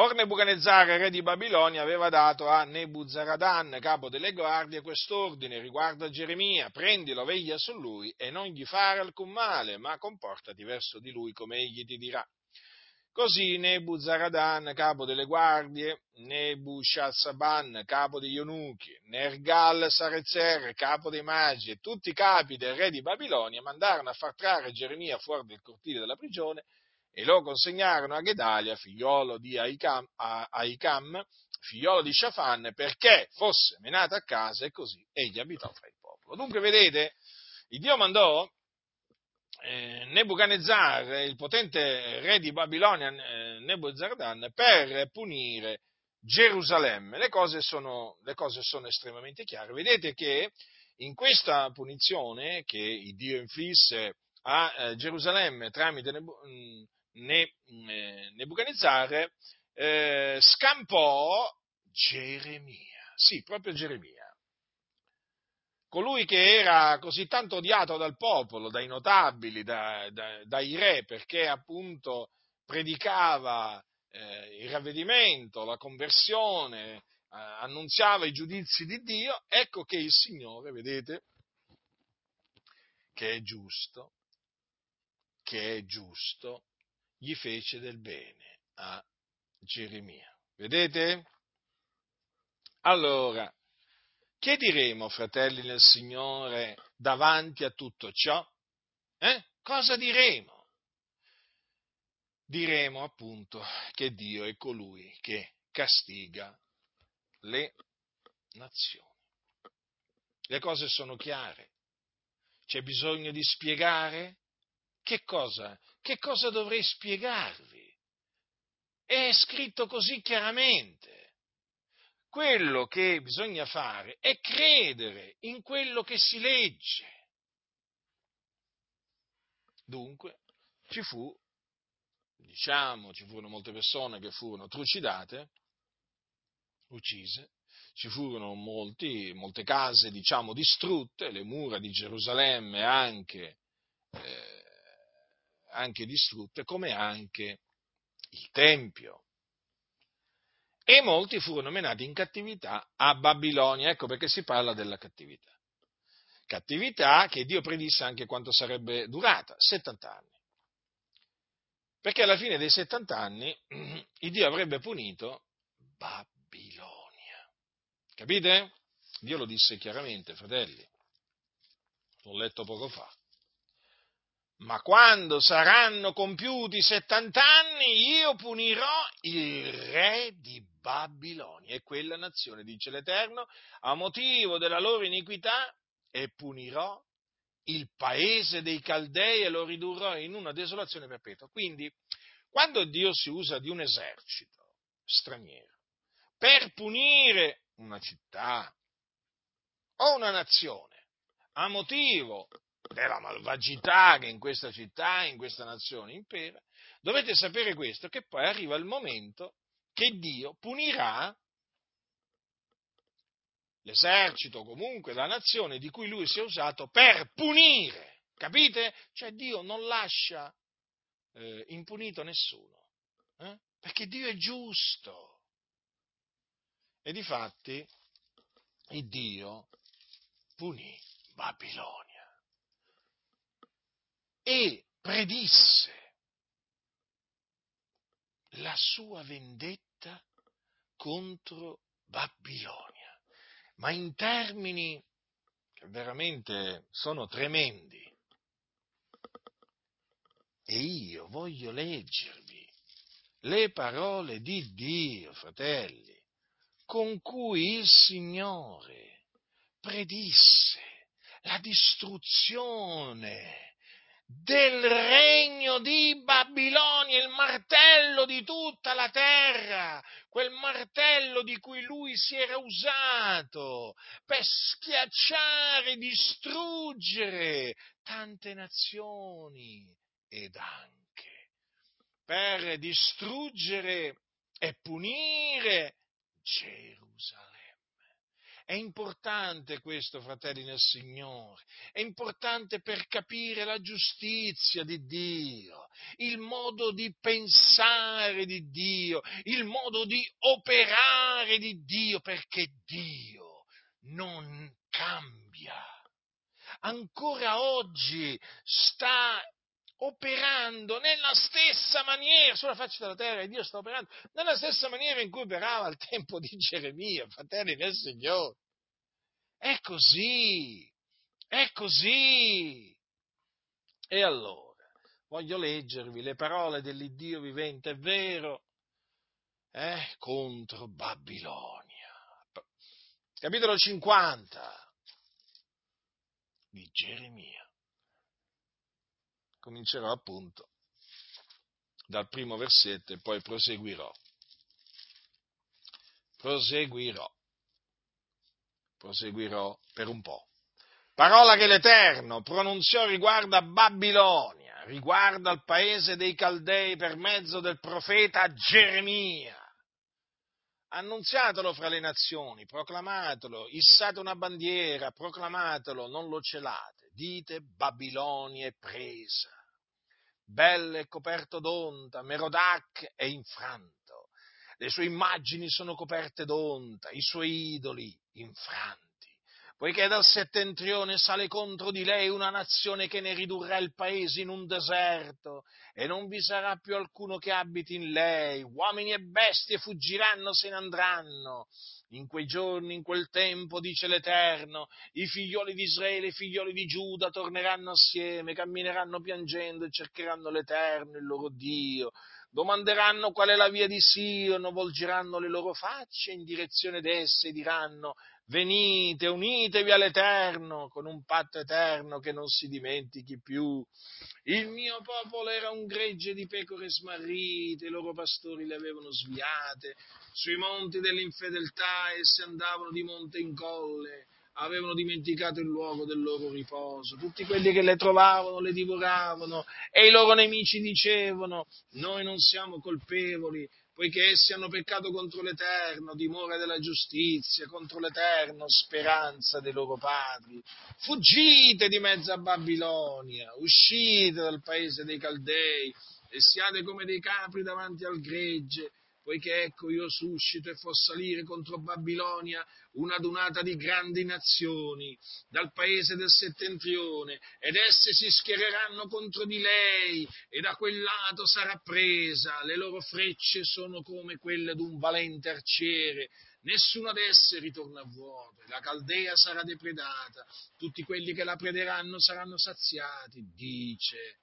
Or Nebuchadnezzar, re di Babilonia, aveva dato a Nebuzaradan, capo delle guardie, quest'ordine riguardo a Geremia, prendilo, veglia su lui e non gli fare alcun male, ma comportati verso di lui come egli ti dirà. Così Nebuzaradan, capo delle guardie, Nebushazzaban, capo degli eunuchi, Nergal Sarezer, capo dei magi e tutti i capi del re di Babilonia mandarono a far trarre Geremia fuori del cortile della prigione e lo consegnarono a Gedalia, figliolo di Aicam, Aicam, figliolo di Shafan, perché fosse menato a casa e così egli abitò fra il popolo. Dunque, vedete, il Dio mandò eh, Nebuchadnezzar, il potente re di Babilonia, eh, Nebuzaradan, per punire Gerusalemme. Le cose, sono, le cose sono estremamente chiare. Vedete che in questa punizione che il Dio inflisse a eh, Gerusalemme tramite Nebu- ne, eh, Nebuchadnezzar eh, scampò Geremia, sì, proprio Geremia. Colui che era così tanto odiato dal popolo, dai notabili, da, da, dai re, perché appunto predicava eh, il ravvedimento, la conversione, eh, annunziava i giudizi di Dio, ecco che il Signore, vedete, che è giusto, che è giusto, gli fece del bene a Geremia. Vedete? Allora, che diremo, fratelli nel Signore, davanti a tutto ciò? Eh? Cosa diremo? Diremo appunto che Dio è colui che castiga le nazioni. Le cose sono chiare. C'è bisogno di spiegare? Che cosa? Che cosa dovrei spiegarvi? È scritto così chiaramente. Quello che bisogna fare è credere in quello che si legge. Dunque, ci fu, diciamo, ci furono molte persone che furono trucidate, uccise, ci furono molti, molte case, diciamo, distrutte, le mura di Gerusalemme anche eh, anche distrutte, come anche il Tempio. E molti furono menati in cattività a Babilonia, ecco perché si parla della cattività. Cattività che Dio predisse anche quanto sarebbe durata, 70 anni. Perché alla fine dei 70 anni il Dio avrebbe punito Babilonia. Capite? Dio lo disse chiaramente, fratelli. L'ho letto poco fa ma quando saranno compiuti 70 anni io punirò il re di Babilonia e quella nazione, dice l'Eterno, a motivo della loro iniquità e punirò il paese dei Caldei e lo ridurrò in una desolazione perpetua. Quindi, quando Dio si usa di un esercito straniero per punire una città o una nazione a motivo della malvagità che in questa città, in questa nazione impera, dovete sapere questo, che poi arriva il momento che Dio punirà l'esercito, comunque la nazione di cui lui si è usato per punire, capite? Cioè Dio non lascia eh, impunito nessuno, eh? perché Dio è giusto. E difatti il Dio punì Babilonia e predisse la sua vendetta contro Babilonia, ma in termini che veramente sono tremendi. E io voglio leggervi le parole di Dio, fratelli, con cui il Signore predisse la distruzione del regno di Babilonia, il martello di tutta la terra, quel martello di cui lui si era usato per schiacciare, distruggere tante nazioni ed anche per distruggere e punire Gerusalemme. È importante questo, fratelli nel Signore, è importante per capire la giustizia di Dio, il modo di pensare di Dio, il modo di operare di Dio, perché Dio non cambia. Ancora oggi sta operando nella stessa maniera, sulla faccia della terra, Dio sta operando nella stessa maniera in cui operava al tempo di Geremia, fratelli del Signore. È così, è così. E allora, voglio leggervi le parole dell'Iddio vivente, è vero, eh, contro Babilonia. Capitolo 50 di Geremia comincerò appunto dal primo versetto e poi proseguirò. Proseguirò. Proseguirò per un po'. Parola che l'Eterno pronunziò riguardo a Babilonia, riguardo al paese dei Caldei per mezzo del profeta Geremia. Annunziatelo fra le nazioni, proclamatelo, issate una bandiera, proclamatelo, non lo celate. Dite Babilonia è presa, bella e coperto d'onta, Merodac è infranto, le sue immagini sono coperte d'onta, i suoi idoli infranti poiché dal settentrione sale contro di lei una nazione che ne ridurrà il paese in un deserto, e non vi sarà più alcuno che abiti in lei, uomini e bestie fuggiranno, se ne andranno. In quei giorni, in quel tempo, dice l'Eterno, i figlioli di Israele e i figlioli di Giuda torneranno assieme, cammineranno piangendo e cercheranno l'Eterno, il loro Dio, domanderanno qual è la via di Sion, volgeranno le loro facce in direzione d'esse e diranno venite, unitevi all'Eterno con un patto eterno che non si dimentichi più. Il mio popolo era un gregge di pecore smarrite, i loro pastori le avevano sviate, sui monti dell'infedeltà esse andavano di monte in colle, avevano dimenticato il luogo del loro riposo. Tutti quelli che le trovavano le divoravano e i loro nemici dicevano, noi non siamo colpevoli, poiché essi hanno peccato contro l'Eterno, dimora della giustizia, contro l'Eterno, speranza dei loro padri. Fuggite di mezzo a Babilonia, uscite dal paese dei Caldei e siate come dei capri davanti al gregge, poiché ecco io suscito e fo salire contro Babilonia una dunata di grandi nazioni dal paese del settentrione, ed esse si schiereranno contro di lei, e da quel lato sarà presa. Le loro frecce sono come quelle d'un valente arciere, nessuna d'esse ritorna a vuoto, la Caldea sarà depredata, tutti quelli che la prederanno saranno saziati, dice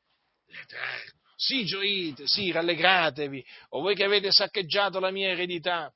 l'Eterno. Sì, gioite, sì, rallegratevi, o voi che avete saccheggiato la mia eredità.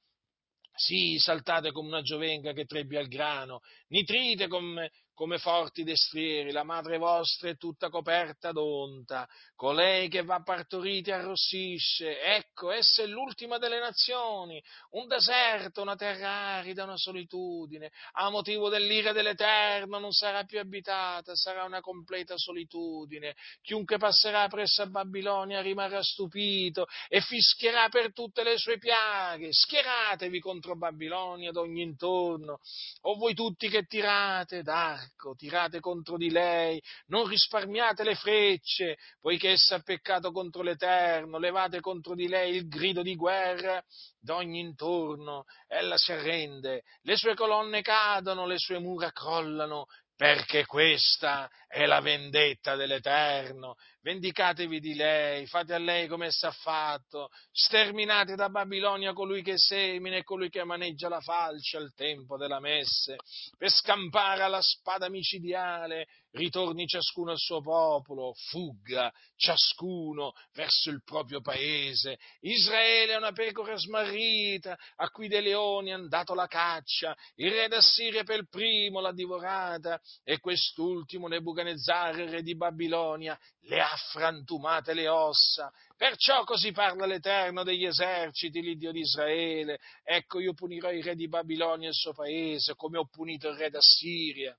Sì, saltate come una giovenca che trebbia il grano, nitrite come, come forti destrieri, la madre vostra è tutta coperta d'onta, colei che va partorita arrossisce, ecco, essa è l'ultima delle nazioni, un deserto, una terra arida, una solitudine, a motivo dell'ira dell'Eterno non sarà più abitata, sarà una completa solitudine, chiunque passerà presso a Babilonia rimarrà stupito e fischierà per tutte le sue piaghe, schieratevi contro Babilonia d'ogni intorno, o voi tutti che tirate d'arco, attacco, tirate contro di lei, non risparmiate le frecce, poiché essa ha peccato contro l'Eterno, levate contro di lei il grido di guerra. D'ogni intorno, ella si arrende, le sue colonne cadono, le sue mura crollano, perché questa è la vendetta dell'Eterno, vendicatevi di lei, fate a lei come essa ha fatto, sterminate da Babilonia colui che semina e colui che maneggia la falce al tempo della messe, per scampare alla spada micidiale, ritorni ciascuno al suo popolo, fugga ciascuno verso il proprio paese. Israele è una pecora smarrita, a cui dei leoni hanno dato la caccia, il re d'Assiria per primo l'ha divorata, e quest'ultimo Nebuchadnezzar, re di Babilonia, le ha frantumate le ossa. Perciò così parla l'Eterno degli eserciti, l'Iddio di Israele. Ecco, io punirò il re di Babilonia e il suo paese, come ho punito il re d'Assiria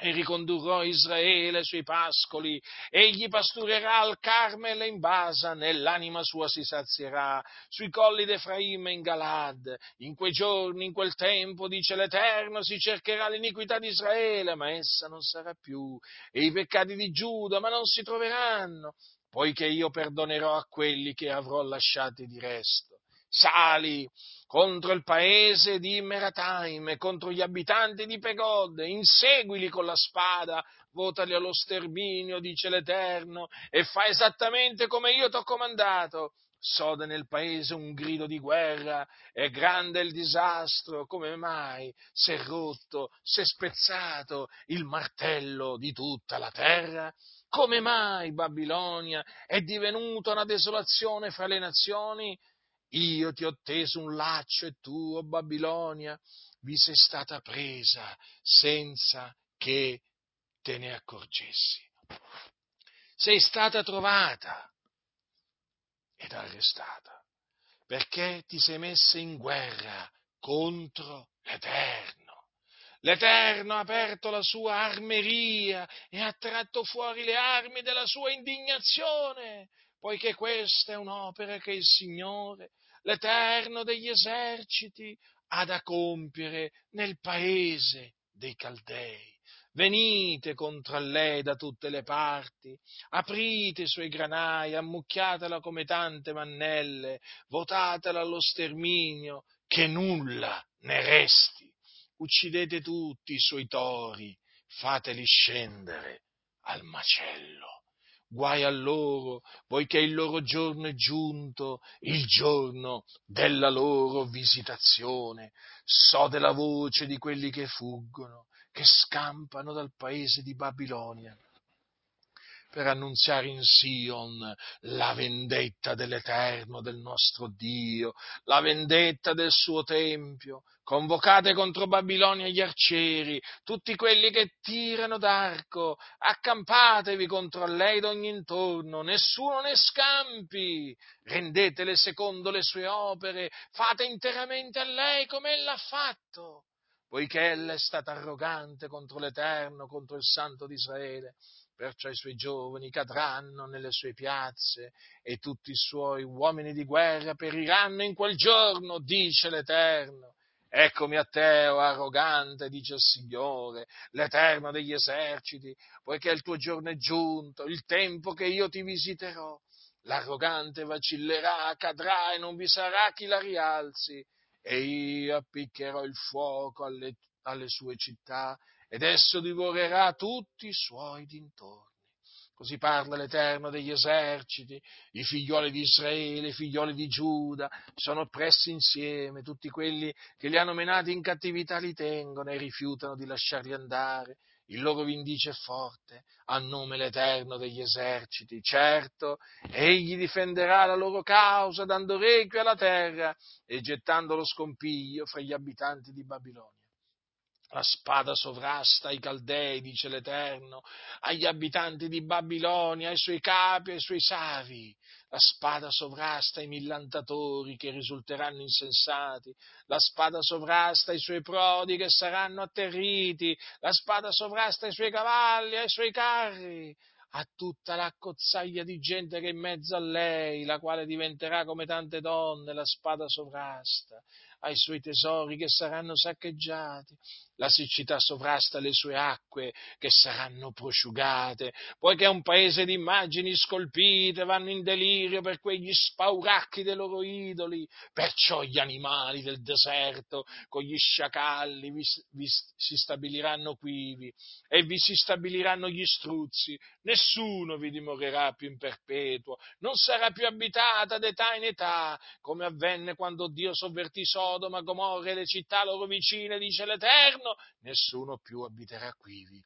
e ricondurrò Israele sui pascoli, egli pasturerà al Carmel in Basa, nell'anima sua si sazierà, sui colli d'Efraim e in Galad. In quei giorni, in quel tempo, dice l'Eterno, si cercherà l'iniquità di Israele, ma essa non sarà più, e i peccati di Giuda, ma non si troveranno, poiché io perdonerò a quelli che avrò lasciati di resto. Sali, contro il paese di Merataim contro gli abitanti di Pegod, inseguili con la spada, votali allo sterminio, dice l'Eterno, e fa esattamente come io ti ho comandato. Sode nel paese un grido di guerra, è grande il disastro, come mai si è rotto, si è spezzato il martello di tutta la terra? Come mai Babilonia è divenuta una desolazione fra le nazioni? Io ti ho teso un laccio e tu, o Babilonia, vi sei stata presa senza che te ne accorgessi. Sei stata trovata ed arrestata perché ti sei messa in guerra contro l'Eterno. L'Eterno ha aperto la sua armeria e ha tratto fuori le armi della sua indignazione poiché questa è un'opera che il Signore, l'Eterno degli eserciti, ha da compiere nel paese dei Caldei. Venite contro lei da tutte le parti, aprite i suoi granai, ammucchiatela come tante mannelle, votatela allo sterminio, che nulla ne resti. Uccidete tutti i suoi tori, fateli scendere al macello guai a loro, poiché il loro giorno è giunto, il giorno della loro visitazione. So della voce di quelli che fuggono, che scampano dal paese di Babilonia per annunziare in Sion la vendetta dell'Eterno, del nostro Dio, la vendetta del suo Tempio. Convocate contro Babilonia gli arcieri, tutti quelli che tirano d'arco, accampatevi contro lei d'ogni intorno, nessuno ne scampi, rendetele secondo le sue opere, fate interamente a lei come ella ha fatto poiché ella è stata arrogante contro l'Eterno, contro il Santo di Israele perciò i suoi giovani cadranno nelle sue piazze e tutti i suoi uomini di guerra periranno in quel giorno, dice l'Eterno. Eccomi a te, o arrogante, dice il Signore, l'Eterno degli eserciti, poiché il tuo giorno è giunto, il tempo che io ti visiterò. L'arrogante vacillerà, cadrà e non vi sarà chi la rialzi, e io appiccherò il fuoco alle, alle sue città ed esso divorerà tutti i suoi dintorni. Così parla l'Eterno degli eserciti, i figlioli di Israele, i figlioli di Giuda, sono oppressi insieme, tutti quelli che li hanno menati in cattività li tengono e rifiutano di lasciarli andare. Il loro vindice è forte, a nome l'Eterno degli eserciti. Certo, egli difenderà la loro causa dando requie alla terra e gettando lo scompiglio fra gli abitanti di Babilonia. La spada sovrasta ai Caldei, dice l'Eterno, agli abitanti di Babilonia, ai suoi capi, ai suoi savi. La spada sovrasta ai millantatori che risulteranno insensati. La spada sovrasta ai suoi prodi che saranno atterriti. La spada sovrasta ai suoi cavalli, ai suoi carri a tutta la cozzaglia di gente che è in mezzo a lei, la quale diventerà come tante donne, la spada sovrasta, ai suoi tesori che saranno saccheggiati, la siccità sovrasta le sue acque che saranno prosciugate, poiché è un paese di immagini scolpite, vanno in delirio per quegli spauracchi dei loro idoli, perciò gli animali del deserto con gli sciacalli vi, vi, si stabiliranno quivi e vi si stabiliranno gli struzzi, nessuno vi dimorerà più in perpetuo, non sarà più abitata d'età in età, come avvenne quando Dio sovvertì Sodoma, Gomorra e le città loro vicine, dice l'Eterno, nessuno più abiterà quivi.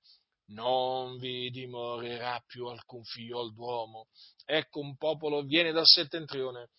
Non vi dimorerà più alcun figliol d'uomo. Ecco un popolo viene dal settentrione,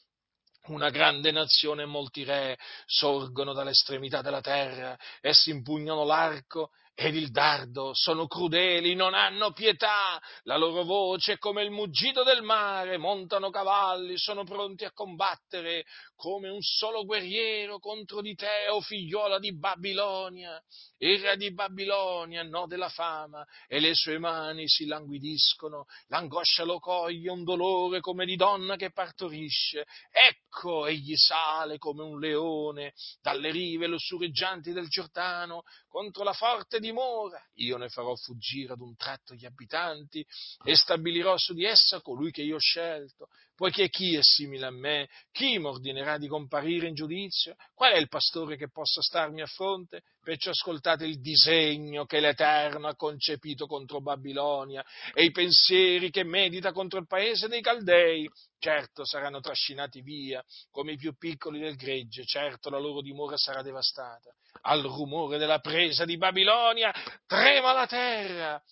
una grande nazione e molti re sorgono dall'estremità della terra, essi impugnano l'arco ed il dardo, sono crudeli, non hanno pietà, la loro voce è come il muggito del mare, montano cavalli, sono pronti a combattere come un solo guerriero contro di te, o figliuola di Babilonia. Il re di Babilonia no della fama e le sue mani si languidiscono, l'angoscia lo coglie, un dolore come di donna che partorisce. Ecco, egli sale come un leone dalle rive lussureggianti del Giordano contro la forte dimora. Io ne farò fuggire ad un tratto gli abitanti e stabilirò su di essa colui che io ho scelto poiché chi è simile a me? Chi mi ordinerà di comparire in giudizio? Qual è il pastore che possa starmi a fronte? Perciò ascoltate il disegno che l'Eterno ha concepito contro Babilonia e i pensieri che medita contro il paese dei Caldei. Certo saranno trascinati via come i più piccoli del gregge, certo la loro dimora sarà devastata. Al rumore della presa di Babilonia trema la terra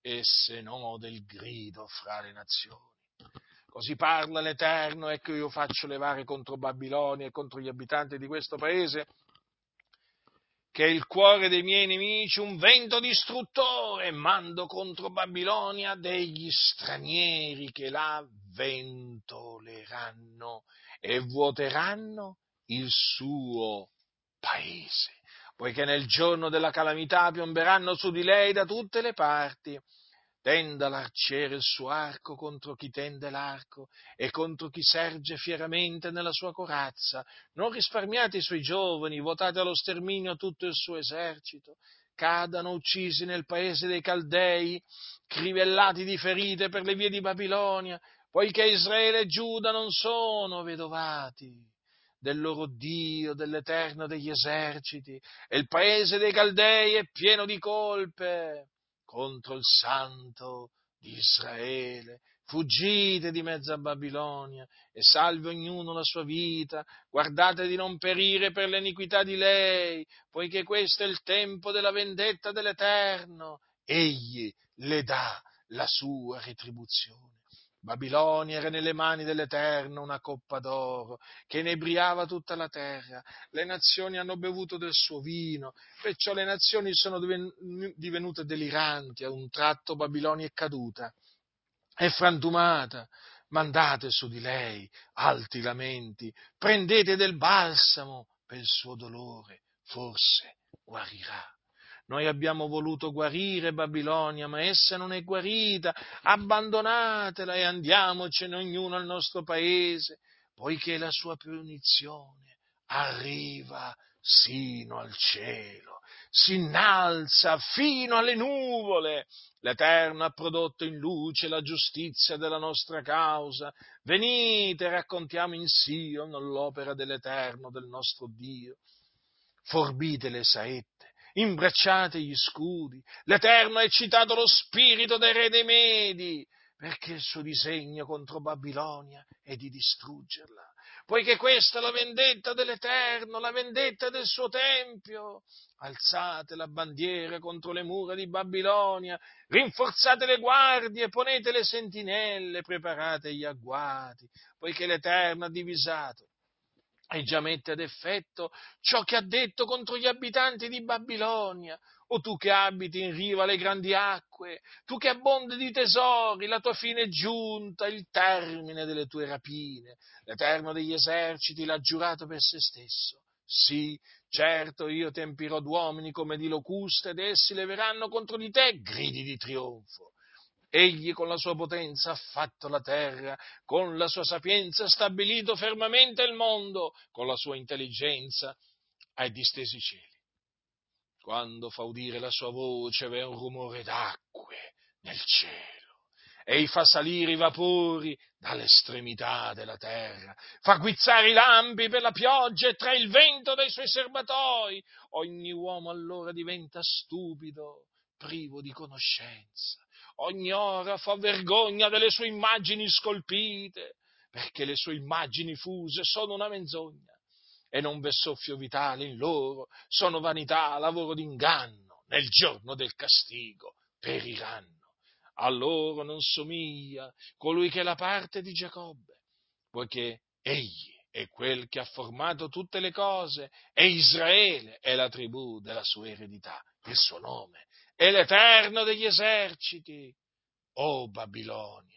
e se no del grido fra le nazioni. Così parla l'Eterno, ecco io faccio levare contro Babilonia e contro gli abitanti di questo paese, che è il cuore dei miei nemici un vento distruttore, mando contro Babilonia degli stranieri che la ventoleranno e vuoteranno il suo paese, poiché nel giorno della calamità piomberanno su di lei da tutte le parti Tenda l'arciere il suo arco contro chi tende l'arco e contro chi serge fieramente nella sua corazza. Non risparmiate i suoi giovani, votate allo sterminio tutto il suo esercito. Cadano uccisi nel paese dei Caldei, crivellati di ferite per le vie di Babilonia, poiché Israele e Giuda non sono vedovati del loro Dio, dell'Eterno degli eserciti, e il paese dei Caldei è pieno di colpe contro il santo di Israele. Fuggite di mezzo a Babilonia e salve ognuno la sua vita, guardate di non perire per l'iniquità di lei, poiché questo è il tempo della vendetta dell'Eterno. Egli le dà la sua retribuzione. Babilonia era nelle mani dell'Eterno una coppa d'oro che inebriava tutta la terra. Le nazioni hanno bevuto del suo vino, perciò le nazioni sono divenute deliranti. A un tratto Babilonia è caduta, è frantumata. Mandate su di lei alti lamenti, prendete del balsamo per il suo dolore, forse guarirà. Noi abbiamo voluto guarire Babilonia, ma essa non è guarita. Abbandonatela e andiamocene ognuno al nostro paese, poiché la sua punizione arriva sino al cielo, si innalza fino alle nuvole. L'Eterno ha prodotto in luce la giustizia della nostra causa. Venite, raccontiamo in Sion l'opera dell'Eterno, del nostro Dio. Forbite le saette imbracciate gli scudi. L'Eterno ha eccitato lo spirito dei re dei Medi, perché il suo disegno contro Babilonia è di distruggerla. Poiché questa è la vendetta dell'Eterno, la vendetta del suo Tempio. Alzate la bandiera contro le mura di Babilonia, rinforzate le guardie, ponete le sentinelle, preparate gli agguati, poiché l'Eterno ha divisato e già mette ad effetto ciò che ha detto contro gli abitanti di Babilonia. O tu che abiti in riva alle grandi acque, tu che abbondi di tesori, la tua fine è giunta, il termine delle tue rapine. L'Eterno degli eserciti l'ha giurato per se stesso. Sì, certo, io ti empirò d'uomini come di locuste ed essi leveranno contro di te gridi di trionfo. Egli con la sua potenza ha fatto la terra, con la sua sapienza ha stabilito fermamente il mondo, con la sua intelligenza ha distesi i cieli. quando fa udire la sua voce, v'è un rumore d'acque nel cielo e fa salire i vapori dall'estremità della terra, fa guizzare i lampi per la pioggia e trae il vento dai suoi serbatoi. Ogni uomo allora diventa stupido, privo di conoscenza. Ogni ora fa vergogna delle sue immagini scolpite, perché le sue immagini fuse sono una menzogna. E non v'è soffio vitale in loro, sono vanità, lavoro d'inganno, nel giorno del castigo periranno. A loro non somiglia colui che è la parte di Giacobbe, poiché egli è quel che ha formato tutte le cose e Israele è la tribù della sua eredità, il suo nome è l'Eterno degli eserciti. O Babilonia!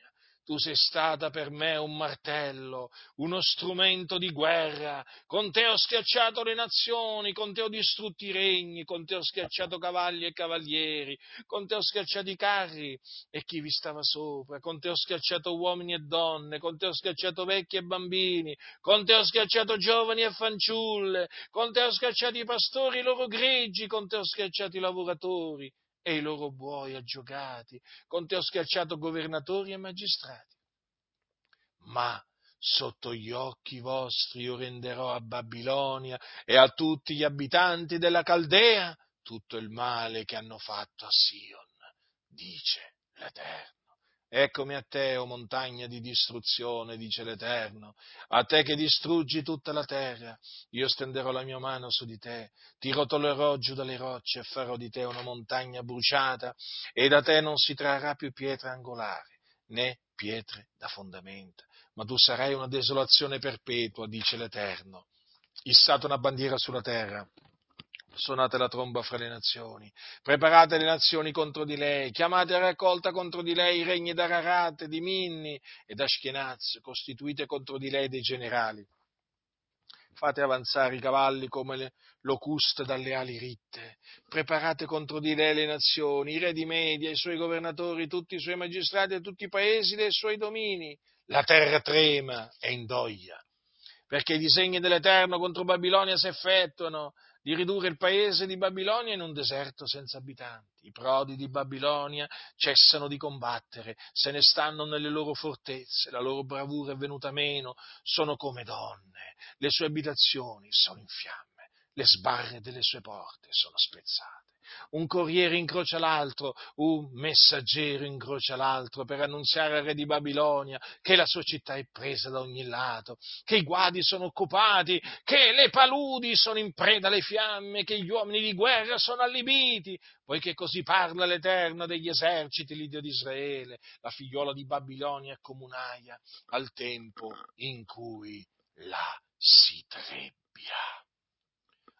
tu sei stata per me un martello, uno strumento di guerra, con te ho schiacciato le nazioni, con te ho distrutto i regni, con te ho schiacciato cavalli e cavalieri, con te ho schiacciato i carri e chi vi stava sopra, con te ho schiacciato uomini e donne, con te ho schiacciato vecchi e bambini, con te ho schiacciato giovani e fanciulle, con te ho schiacciato i pastori e i loro greggi, con te ho schiacciato i lavoratori e i loro buoi aggiogati, con te ho schiacciato governatori e magistrati. Ma sotto gli occhi vostri io renderò a Babilonia e a tutti gli abitanti della Caldea tutto il male che hanno fatto a Sion, dice l'Eterno. Eccomi a te, o montagna di distruzione, dice l'Eterno, a te che distruggi tutta la terra. Io stenderò la mia mano su di te, ti rotolerò giù dalle rocce e farò di te una montagna bruciata, e da te non si trarrà più pietra angolare, né pietre da fondamenta, ma tu sarai una desolazione perpetua, dice l'Eterno. Issate una bandiera sulla terra suonate la tromba fra le nazioni, preparate le nazioni contro di lei, chiamate a raccolta contro di lei i regni d'Ararat, di Minni e d'Ashkenaz, costituite contro di lei dei generali. Fate avanzare i cavalli come le locuste dalle ali ritte, preparate contro di lei le nazioni, i re di Media, i suoi governatori, tutti i suoi magistrati e tutti i paesi dei suoi domini. La terra trema e indoglia, perché i disegni dell'Eterno contro Babilonia si effettuano, di ridurre il paese di Babilonia in un deserto senza abitanti. I prodi di Babilonia cessano di combattere, se ne stanno nelle loro fortezze, la loro bravura è venuta meno, sono come donne, le sue abitazioni sono in fiamme, le sbarre delle sue porte sono spezzate un corriere incrocia l'altro, un messaggero incrocia l'altro per annunziare al re di Babilonia che la sua città è presa da ogni lato, che i guadi sono occupati, che le paludi sono in preda alle fiamme, che gli uomini di guerra sono allibiti, poiché così parla l'Eterno degli eserciti, l'Idio di Israele, la figliola di Babilonia è comunaia al tempo in cui la si trebbia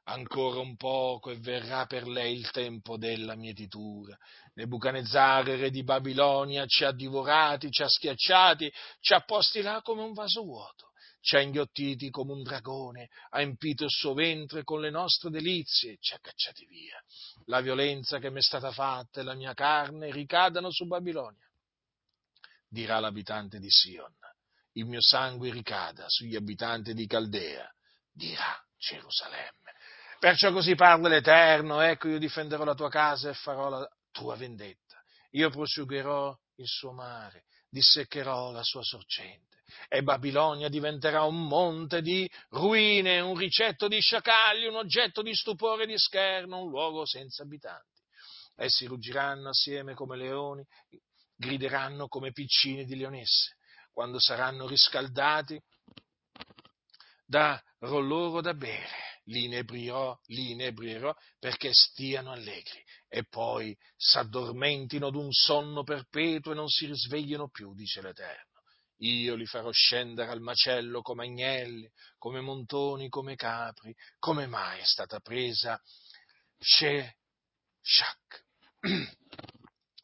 ancora un poco e verrà per lei il tempo della mietitura. Nebuchadnezzar, re di Babilonia, ci ha divorati, ci ha schiacciati, ci ha posti là come un vaso vuoto, ci ha inghiottiti come un dragone, ha empito il suo ventre con le nostre delizie, ci ha cacciati via. La violenza che mi è stata fatta e la mia carne ricadano su Babilonia. Dirà l'abitante di Sion, il mio sangue ricada sugli abitanti di Caldea, dirà Gerusalemme. Perciò così parla l'Eterno, ecco io difenderò la tua casa e farò la tua vendetta. Io prosciugherò il suo mare, disseccherò la sua sorgente e Babilonia diventerà un monte di ruine, un ricetto di sciacalli, un oggetto di stupore e di scherno, un luogo senza abitanti. Essi ruggiranno assieme come leoni, grideranno come piccini di leonesse. Quando saranno riscaldati, darò loro da bere li inebriò, li inebrierò perché stiano allegri e poi s'addormentino d'un sonno perpetuo e non si risvegliano più, dice l'Eterno. Io li farò scendere al macello come agnelli, come montoni, come capri. Come mai è stata presa Sheshak?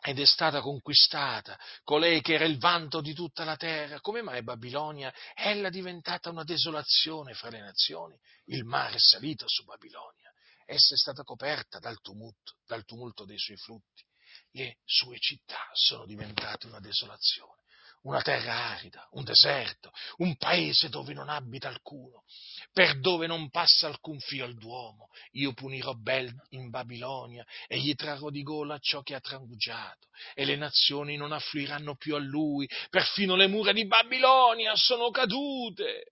ed è stata conquistata, colei che era il vanto di tutta la terra. Come mai Babilonia? Ella è diventata una desolazione fra le nazioni. Il mare è salito su Babilonia. Essa è stata coperta dal tumulto, dal tumulto dei suoi flutti. Le sue città sono diventate una desolazione. Una terra arida, un deserto, un paese dove non abita alcuno, per dove non passa alcun fio al duomo. Io punirò Bel in Babilonia e gli trarrò di gola ciò che ha trangugiato, e le nazioni non affluiranno più a lui, perfino le mura di Babilonia sono cadute.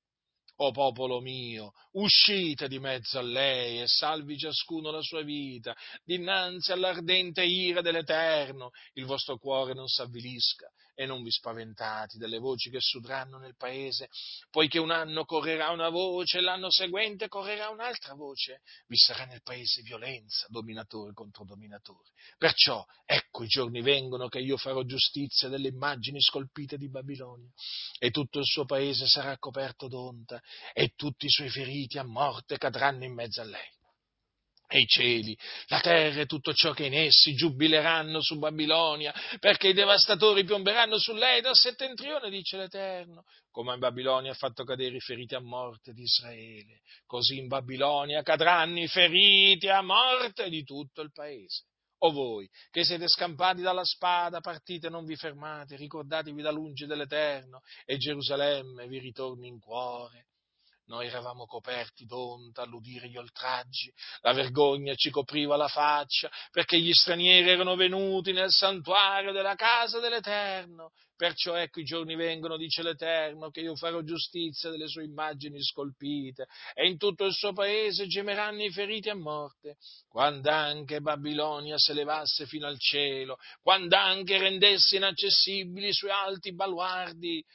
O popolo mio, uscite di mezzo a lei e salvi ciascuno la sua vita, dinanzi all'ardente ira dell'Eterno, il vostro cuore non s'avvilisca e non vi spaventate delle voci che sudranno nel paese, poiché un anno correrà una voce l'anno seguente correrà un'altra voce. Vi sarà nel paese violenza, dominatore contro dominatore. Perciò, ecco i giorni vengono che io farò giustizia delle immagini scolpite di Babilonia, e tutto il suo paese sarà coperto d'onta, e tutti i suoi feriti a morte cadranno in mezzo a lei e i cieli, la terra e tutto ciò che in essi giubileranno su Babilonia, perché i devastatori piomberanno su lei dal settentrione, dice l'Eterno. Come in Babilonia ha fatto cadere i feriti a morte di Israele, così in Babilonia cadranno i feriti a morte di tutto il paese. O voi, che siete scampati dalla spada, partite non vi fermate, ricordatevi da lungi dell'Eterno, e Gerusalemme vi ritorni in cuore noi eravamo coperti d'onta all'udire gli oltraggi, la vergogna ci copriva la faccia, perché gli stranieri erano venuti nel santuario della casa dell'Eterno. Perciò ecco i giorni vengono, dice l'Eterno, che io farò giustizia delle sue immagini scolpite, e in tutto il suo paese gemeranno i feriti a morte, quando anche Babilonia si levasse fino al cielo, quando anche rendesse inaccessibili i suoi alti baluardi,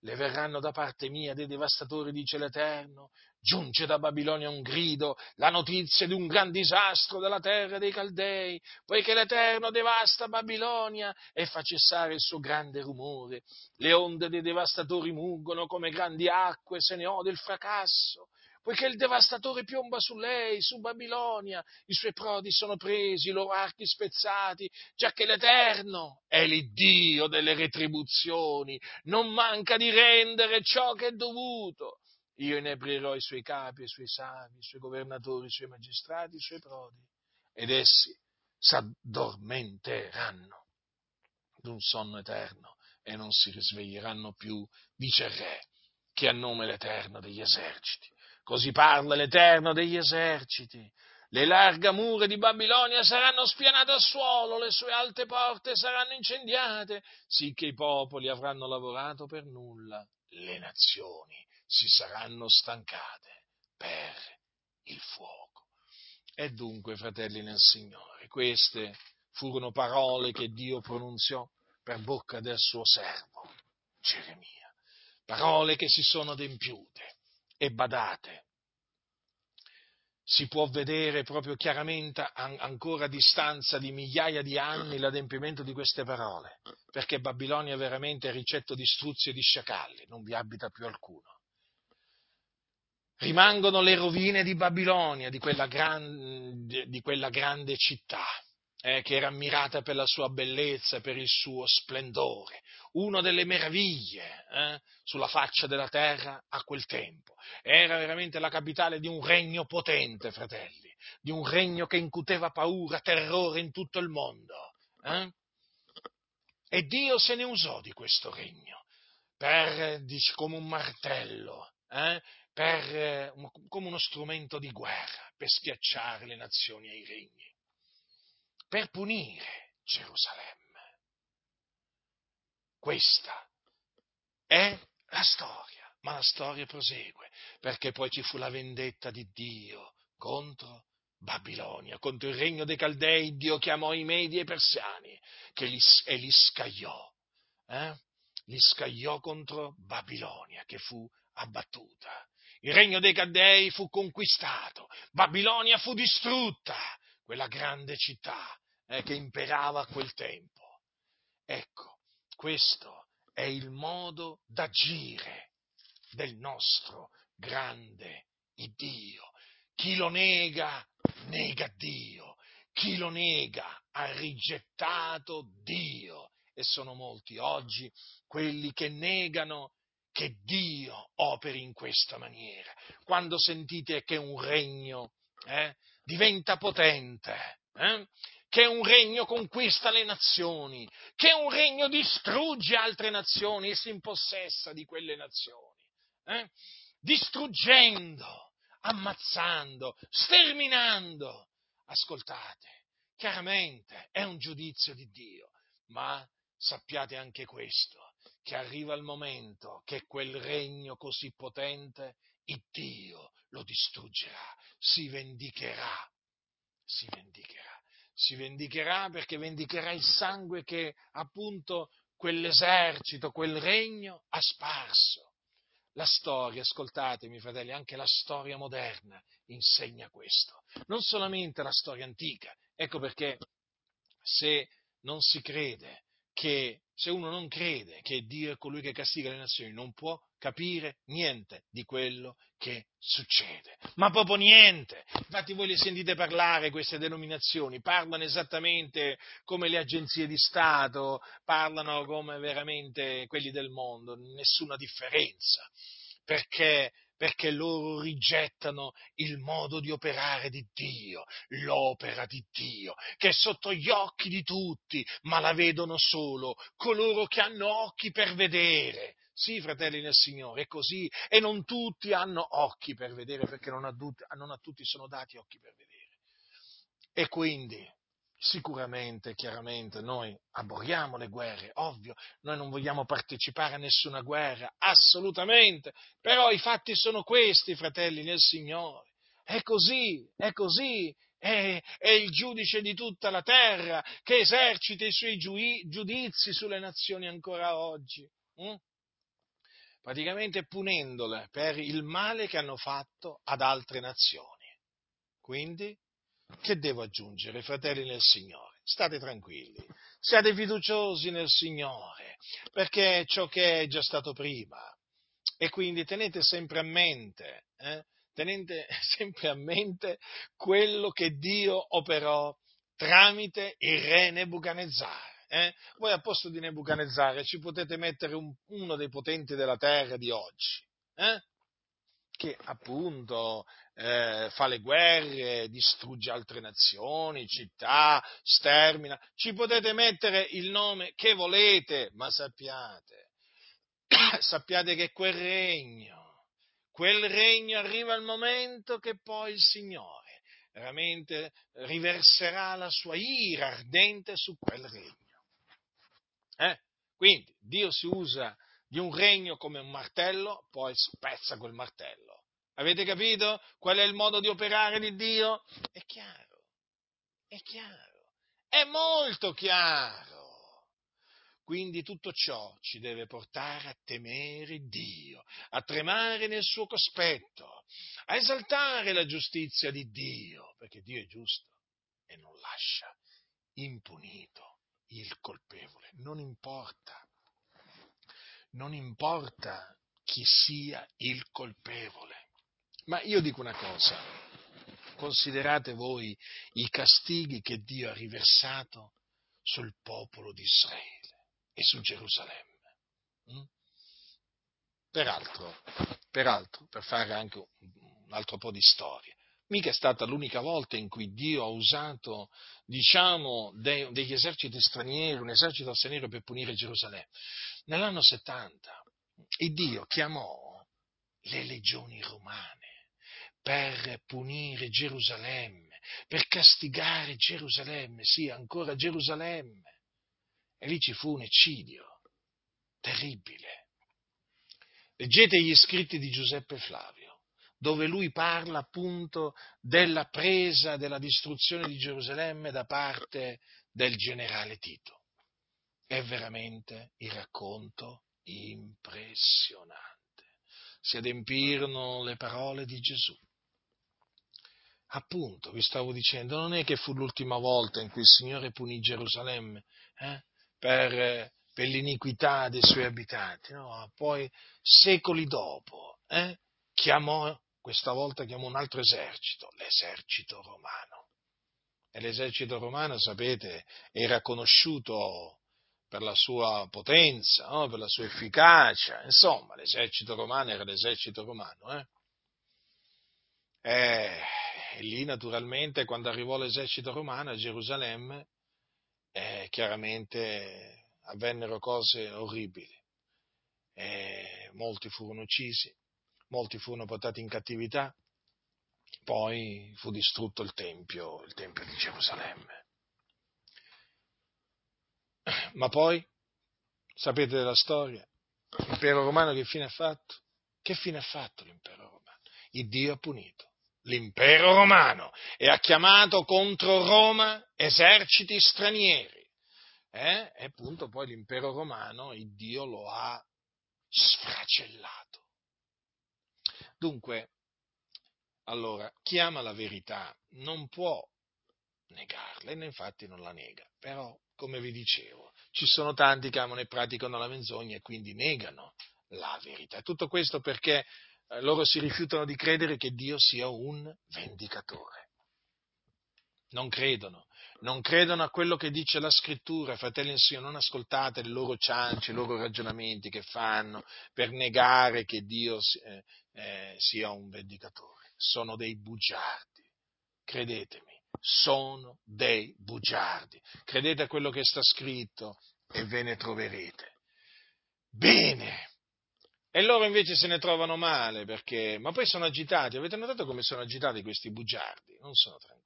le verranno da parte mia dei devastatori, dice l'Eterno. Giunge da Babilonia un grido, la notizia di un gran disastro della terra dei Caldei, poiché l'Eterno devasta Babilonia e fa cessare il suo grande rumore. Le onde dei devastatori muggono come grandi acque, se ne ode il fracasso poiché il devastatore piomba su lei, su Babilonia, i suoi prodi sono presi, i loro archi spezzati, giacché l'Eterno è l'Iddio delle retribuzioni, non manca di rendere ciò che è dovuto. Io inebrirò i suoi capi, i suoi savi, i suoi governatori, i suoi magistrati, i suoi prodi, ed essi s'addormenteranno d'un sonno eterno e non si risveglieranno più, dice il Re, che a nome l'Eterno degli eserciti. Così parla l'Eterno degli eserciti. Le larghe mura di Babilonia saranno spianate al suolo, le sue alte porte saranno incendiate, sicché i popoli avranno lavorato per nulla, le nazioni si saranno stancate per il fuoco. E dunque, fratelli nel Signore, queste furono parole che Dio pronunziò per bocca del suo servo, Geremia, parole che si sono adempiute e badate, si può vedere proprio chiaramente ancora a distanza di migliaia di anni l'adempimento di queste parole, perché Babilonia è veramente ricetto di struzzi e di sciacalli, non vi abita più alcuno. Rimangono le rovine di Babilonia, di quella, gran, di quella grande città, eh, che era ammirata per la sua bellezza, per il suo splendore, una delle meraviglie eh, sulla faccia della terra a quel tempo. Era veramente la capitale di un regno potente, fratelli, di un regno che incuteva paura, terrore in tutto il mondo. Eh? E Dio se ne usò di questo regno per, dice, come un martello, eh? per, come uno strumento di guerra, per schiacciare le nazioni e i regni, per punire Gerusalemme. Questa è la storia, ma la storia prosegue, perché poi ci fu la vendetta di Dio contro Babilonia, contro il regno dei Caldei, Dio chiamò i Medi e i Persiani li, e li scagliò, eh? li scagliò contro Babilonia che fu abbattuta. Il regno dei Caldei fu conquistato, Babilonia fu distrutta, quella grande città eh, che imperava a quel tempo. Ecco, questo è il modo d'agire del nostro grande Dio. Chi lo nega, nega Dio. Chi lo nega ha rigettato Dio. E sono molti oggi quelli che negano che Dio operi in questa maniera. Quando sentite che un regno eh, diventa potente, eh, che un regno conquista le nazioni, che un regno distrugge altre nazioni e si impossessa di quelle nazioni, eh? distruggendo, ammazzando, sterminando. Ascoltate, chiaramente è un giudizio di Dio, ma sappiate anche questo, che arriva il momento che quel regno così potente, il Dio lo distruggerà, si vendicherà, si vendicherà, si vendicherà perché vendicherà il sangue che appunto quell'esercito, quel regno ha sparso. La storia, ascoltatemi fratelli, anche la storia moderna insegna questo, non solamente la storia antica. Ecco perché se non si crede che se uno non crede che Dio è colui che castiga le nazioni, non può capire niente di quello che succede. Ma proprio niente. Infatti voi le sentite parlare, queste denominazioni, parlano esattamente come le agenzie di Stato, parlano come veramente quelli del mondo, nessuna differenza. Perché perché loro rigettano il modo di operare di Dio, l'opera di Dio, che è sotto gli occhi di tutti, ma la vedono solo coloro che hanno occhi per vedere. Sì, fratelli nel Signore, è così, e non tutti hanno occhi per vedere, perché non a, non a tutti sono dati occhi per vedere. E quindi Sicuramente, chiaramente, noi aborriamo le guerre, ovvio, noi non vogliamo partecipare a nessuna guerra, assolutamente, però i fatti sono questi, fratelli nel Signore. È così, è così, è, è il giudice di tutta la terra che esercita i suoi giudizi sulle nazioni ancora oggi. Hm? Praticamente punendole per il male che hanno fatto ad altre nazioni. Quindi che devo aggiungere, fratelli nel Signore? State tranquilli, siate fiduciosi nel Signore, perché ciò che è già stato prima. E quindi tenete sempre a mente, eh, tenete sempre a mente quello che Dio operò tramite il re Nebuchadnezzar. Eh? Voi a posto di Nebuchadnezzar ci potete mettere un, uno dei potenti della terra di oggi, eh? Che appunto eh, fa le guerre, distrugge altre nazioni, città, stermina. Ci potete mettere il nome che volete, ma sappiate, sappiate che quel regno, quel regno arriva il momento che poi il Signore veramente riverserà la sua ira ardente su quel regno. Eh? Quindi Dio si usa di un regno come un martello, poi spezza quel martello. Avete capito qual è il modo di operare di Dio? È chiaro, è chiaro, è molto chiaro. Quindi tutto ciò ci deve portare a temere Dio, a tremare nel suo cospetto, a esaltare la giustizia di Dio, perché Dio è giusto e non lascia impunito il colpevole. Non importa non importa chi sia il colpevole. Ma io dico una cosa, considerate voi i castighi che Dio ha riversato sul popolo di Israele e su Gerusalemme. Mm? Peraltro, peraltro, per fare anche un altro po' di storia, mica è stata l'unica volta in cui Dio ha usato, diciamo, de, degli eserciti stranieri, un esercito straniero per punire Gerusalemme. Nell'anno 70 il Dio chiamò le legioni romane per punire Gerusalemme, per castigare Gerusalemme, sì, ancora Gerusalemme. E lì ci fu un eccidio terribile. Leggete gli scritti di Giuseppe Flavio, dove lui parla appunto della presa, della distruzione di Gerusalemme da parte del generale Tito. È veramente il racconto impressionante. Si adempirono le parole di Gesù. Appunto, vi stavo dicendo, non è che fu l'ultima volta in cui il Signore punì Gerusalemme eh, per, per, l'iniquità dei suoi abitanti, no? poi secoli dopo eh, chiamò, questa volta chiamò un altro esercito, l'esercito romano. E l'esercito romano, sapete, era conosciuto per la sua potenza, no? per la sua efficacia, insomma, l'esercito romano era l'esercito romano. Eh? Eh, e lì naturalmente quando arrivò l'esercito romano a Gerusalemme, eh, chiaramente avvennero cose orribili. Eh, molti furono uccisi, molti furono portati in cattività, poi fu distrutto il Tempio, il Tempio di Gerusalemme. Ma poi, sapete della storia, l'impero romano che fine ha fatto? Che fine ha fatto l'impero romano? Il Dio ha punito l'impero romano e ha chiamato contro Roma eserciti stranieri. Eh? E appunto poi l'impero romano, il Dio lo ha sfracellato. Dunque, allora, chi ama la verità non può negarla, e infatti non la nega, però, come vi dicevo, ci sono tanti che amano e praticano la menzogna e quindi negano la verità. Tutto questo perché eh, loro si rifiutano di credere che Dio sia un vendicatore. Non credono, non credono a quello che dice la scrittura, fratelli e Signore, non ascoltate le loro ciance, i loro ragionamenti che fanno per negare che Dio eh, eh, sia un vendicatore. Sono dei bugiardi, credetemi, sono dei bugiardi. Credete a quello che sta scritto e ve ne troverete. Bene, e loro invece se ne trovano male perché, ma poi sono agitati. Avete notato come sono agitati questi bugiardi? Non sono tranquilli.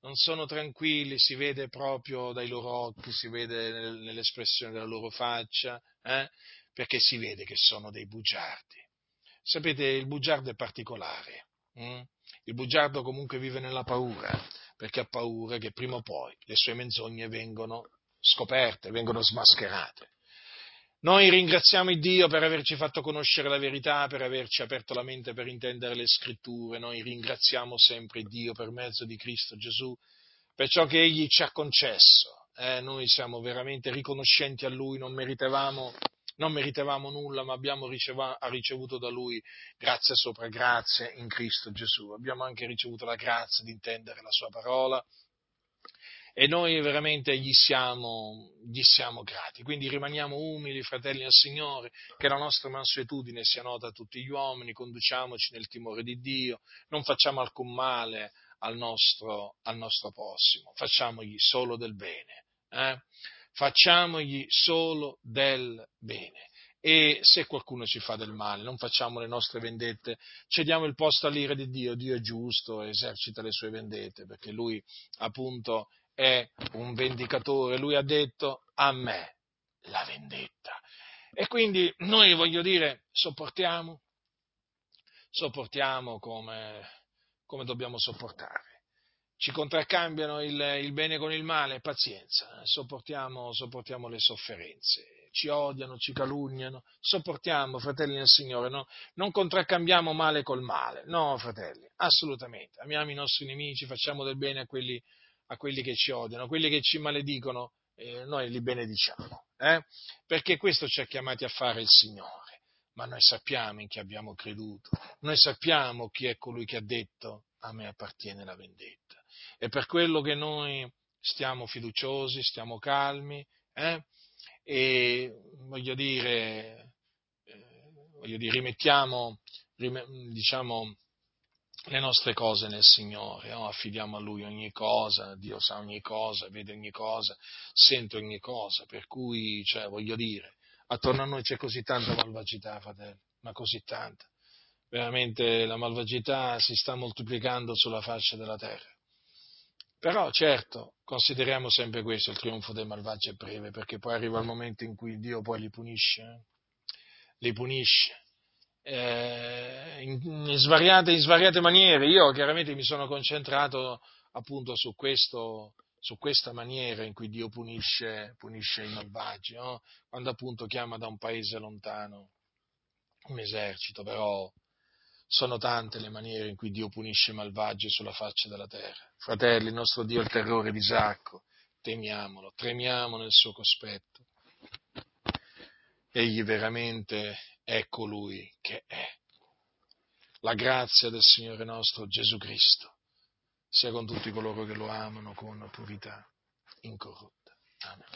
Non sono tranquilli, si vede proprio dai loro occhi, si vede nell'espressione della loro faccia, eh? perché si vede che sono dei bugiardi. Sapete, il bugiardo è particolare. Hm? Il bugiardo comunque vive nella paura, perché ha paura che prima o poi le sue menzogne vengono scoperte, vengono smascherate. Noi ringraziamo il Dio per averci fatto conoscere la verità, per averci aperto la mente per intendere le scritture. Noi ringraziamo sempre Dio per mezzo di Cristo Gesù per ciò che Egli ci ha concesso. Eh, noi siamo veramente riconoscenti a Lui, non meritavamo, non meritavamo nulla, ma abbiamo riceva, ricevuto da Lui grazia sopra grazia in Cristo Gesù. Abbiamo anche ricevuto la grazia di intendere la Sua parola e noi veramente gli siamo, gli siamo, grati. Quindi rimaniamo umili, fratelli al Signore, che la nostra mansuetudine sia nota a tutti gli uomini, conduciamoci nel timore di Dio, non facciamo alcun male al nostro, al nostro prossimo, facciamogli solo del bene. Eh? Facciamogli solo del bene. E se qualcuno ci fa del male, non facciamo le nostre vendette, cediamo il posto all'ira di Dio. Dio è giusto, esercita le sue vendette, perché Lui appunto è un vendicatore, lui ha detto a me la vendetta. E quindi noi, voglio dire, sopportiamo, sopportiamo come, come dobbiamo sopportare. Ci contraccambiano il, il, bene con il male, pazienza, sopportiamo, sopportiamo le sofferenze, ci odiano, ci calunniano, sopportiamo, fratelli del Signore, no? non contraccambiamo male col male, no, fratelli, assolutamente, amiamo i nostri nemici, facciamo del bene a quelli a quelli che ci odiano, a quelli che ci maledicono, eh, noi li benediciamo, eh? perché questo ci ha chiamati a fare il Signore, ma noi sappiamo in chi abbiamo creduto, noi sappiamo chi è colui che ha detto a me appartiene la vendetta. E per quello che noi stiamo fiduciosi, stiamo calmi, eh? e voglio dire, eh, voglio dire rimettiamo, diciamo, le nostre cose nel Signore, oh, affidiamo a Lui ogni cosa, Dio sa ogni cosa, vede ogni cosa, sente ogni cosa, per cui, cioè, voglio dire, attorno a noi c'è così tanta malvagità, fratello, ma così tanta. Veramente la malvagità si sta moltiplicando sulla faccia della terra. Però, certo, consideriamo sempre questo, il trionfo dei malvagi è breve, perché poi arriva il momento in cui Dio poi li punisce, eh? li punisce eh, in, svariate, in, svariate, maniere. Io chiaramente mi sono concentrato appunto su, questo, su questa maniera in cui Dio punisce, punisce i malvagi, no? quando appunto chiama da un paese lontano un esercito, però sono tante le maniere in cui Dio punisce i malvagi sulla faccia della terra. Fratelli, il nostro Dio è il terrore di Isacco, temiamolo, tremiamo nel suo cospetto. Egli veramente è colui che è. La grazia del Signore nostro Gesù Cristo sia con tutti coloro che lo amano con purità incorrotta. Amen.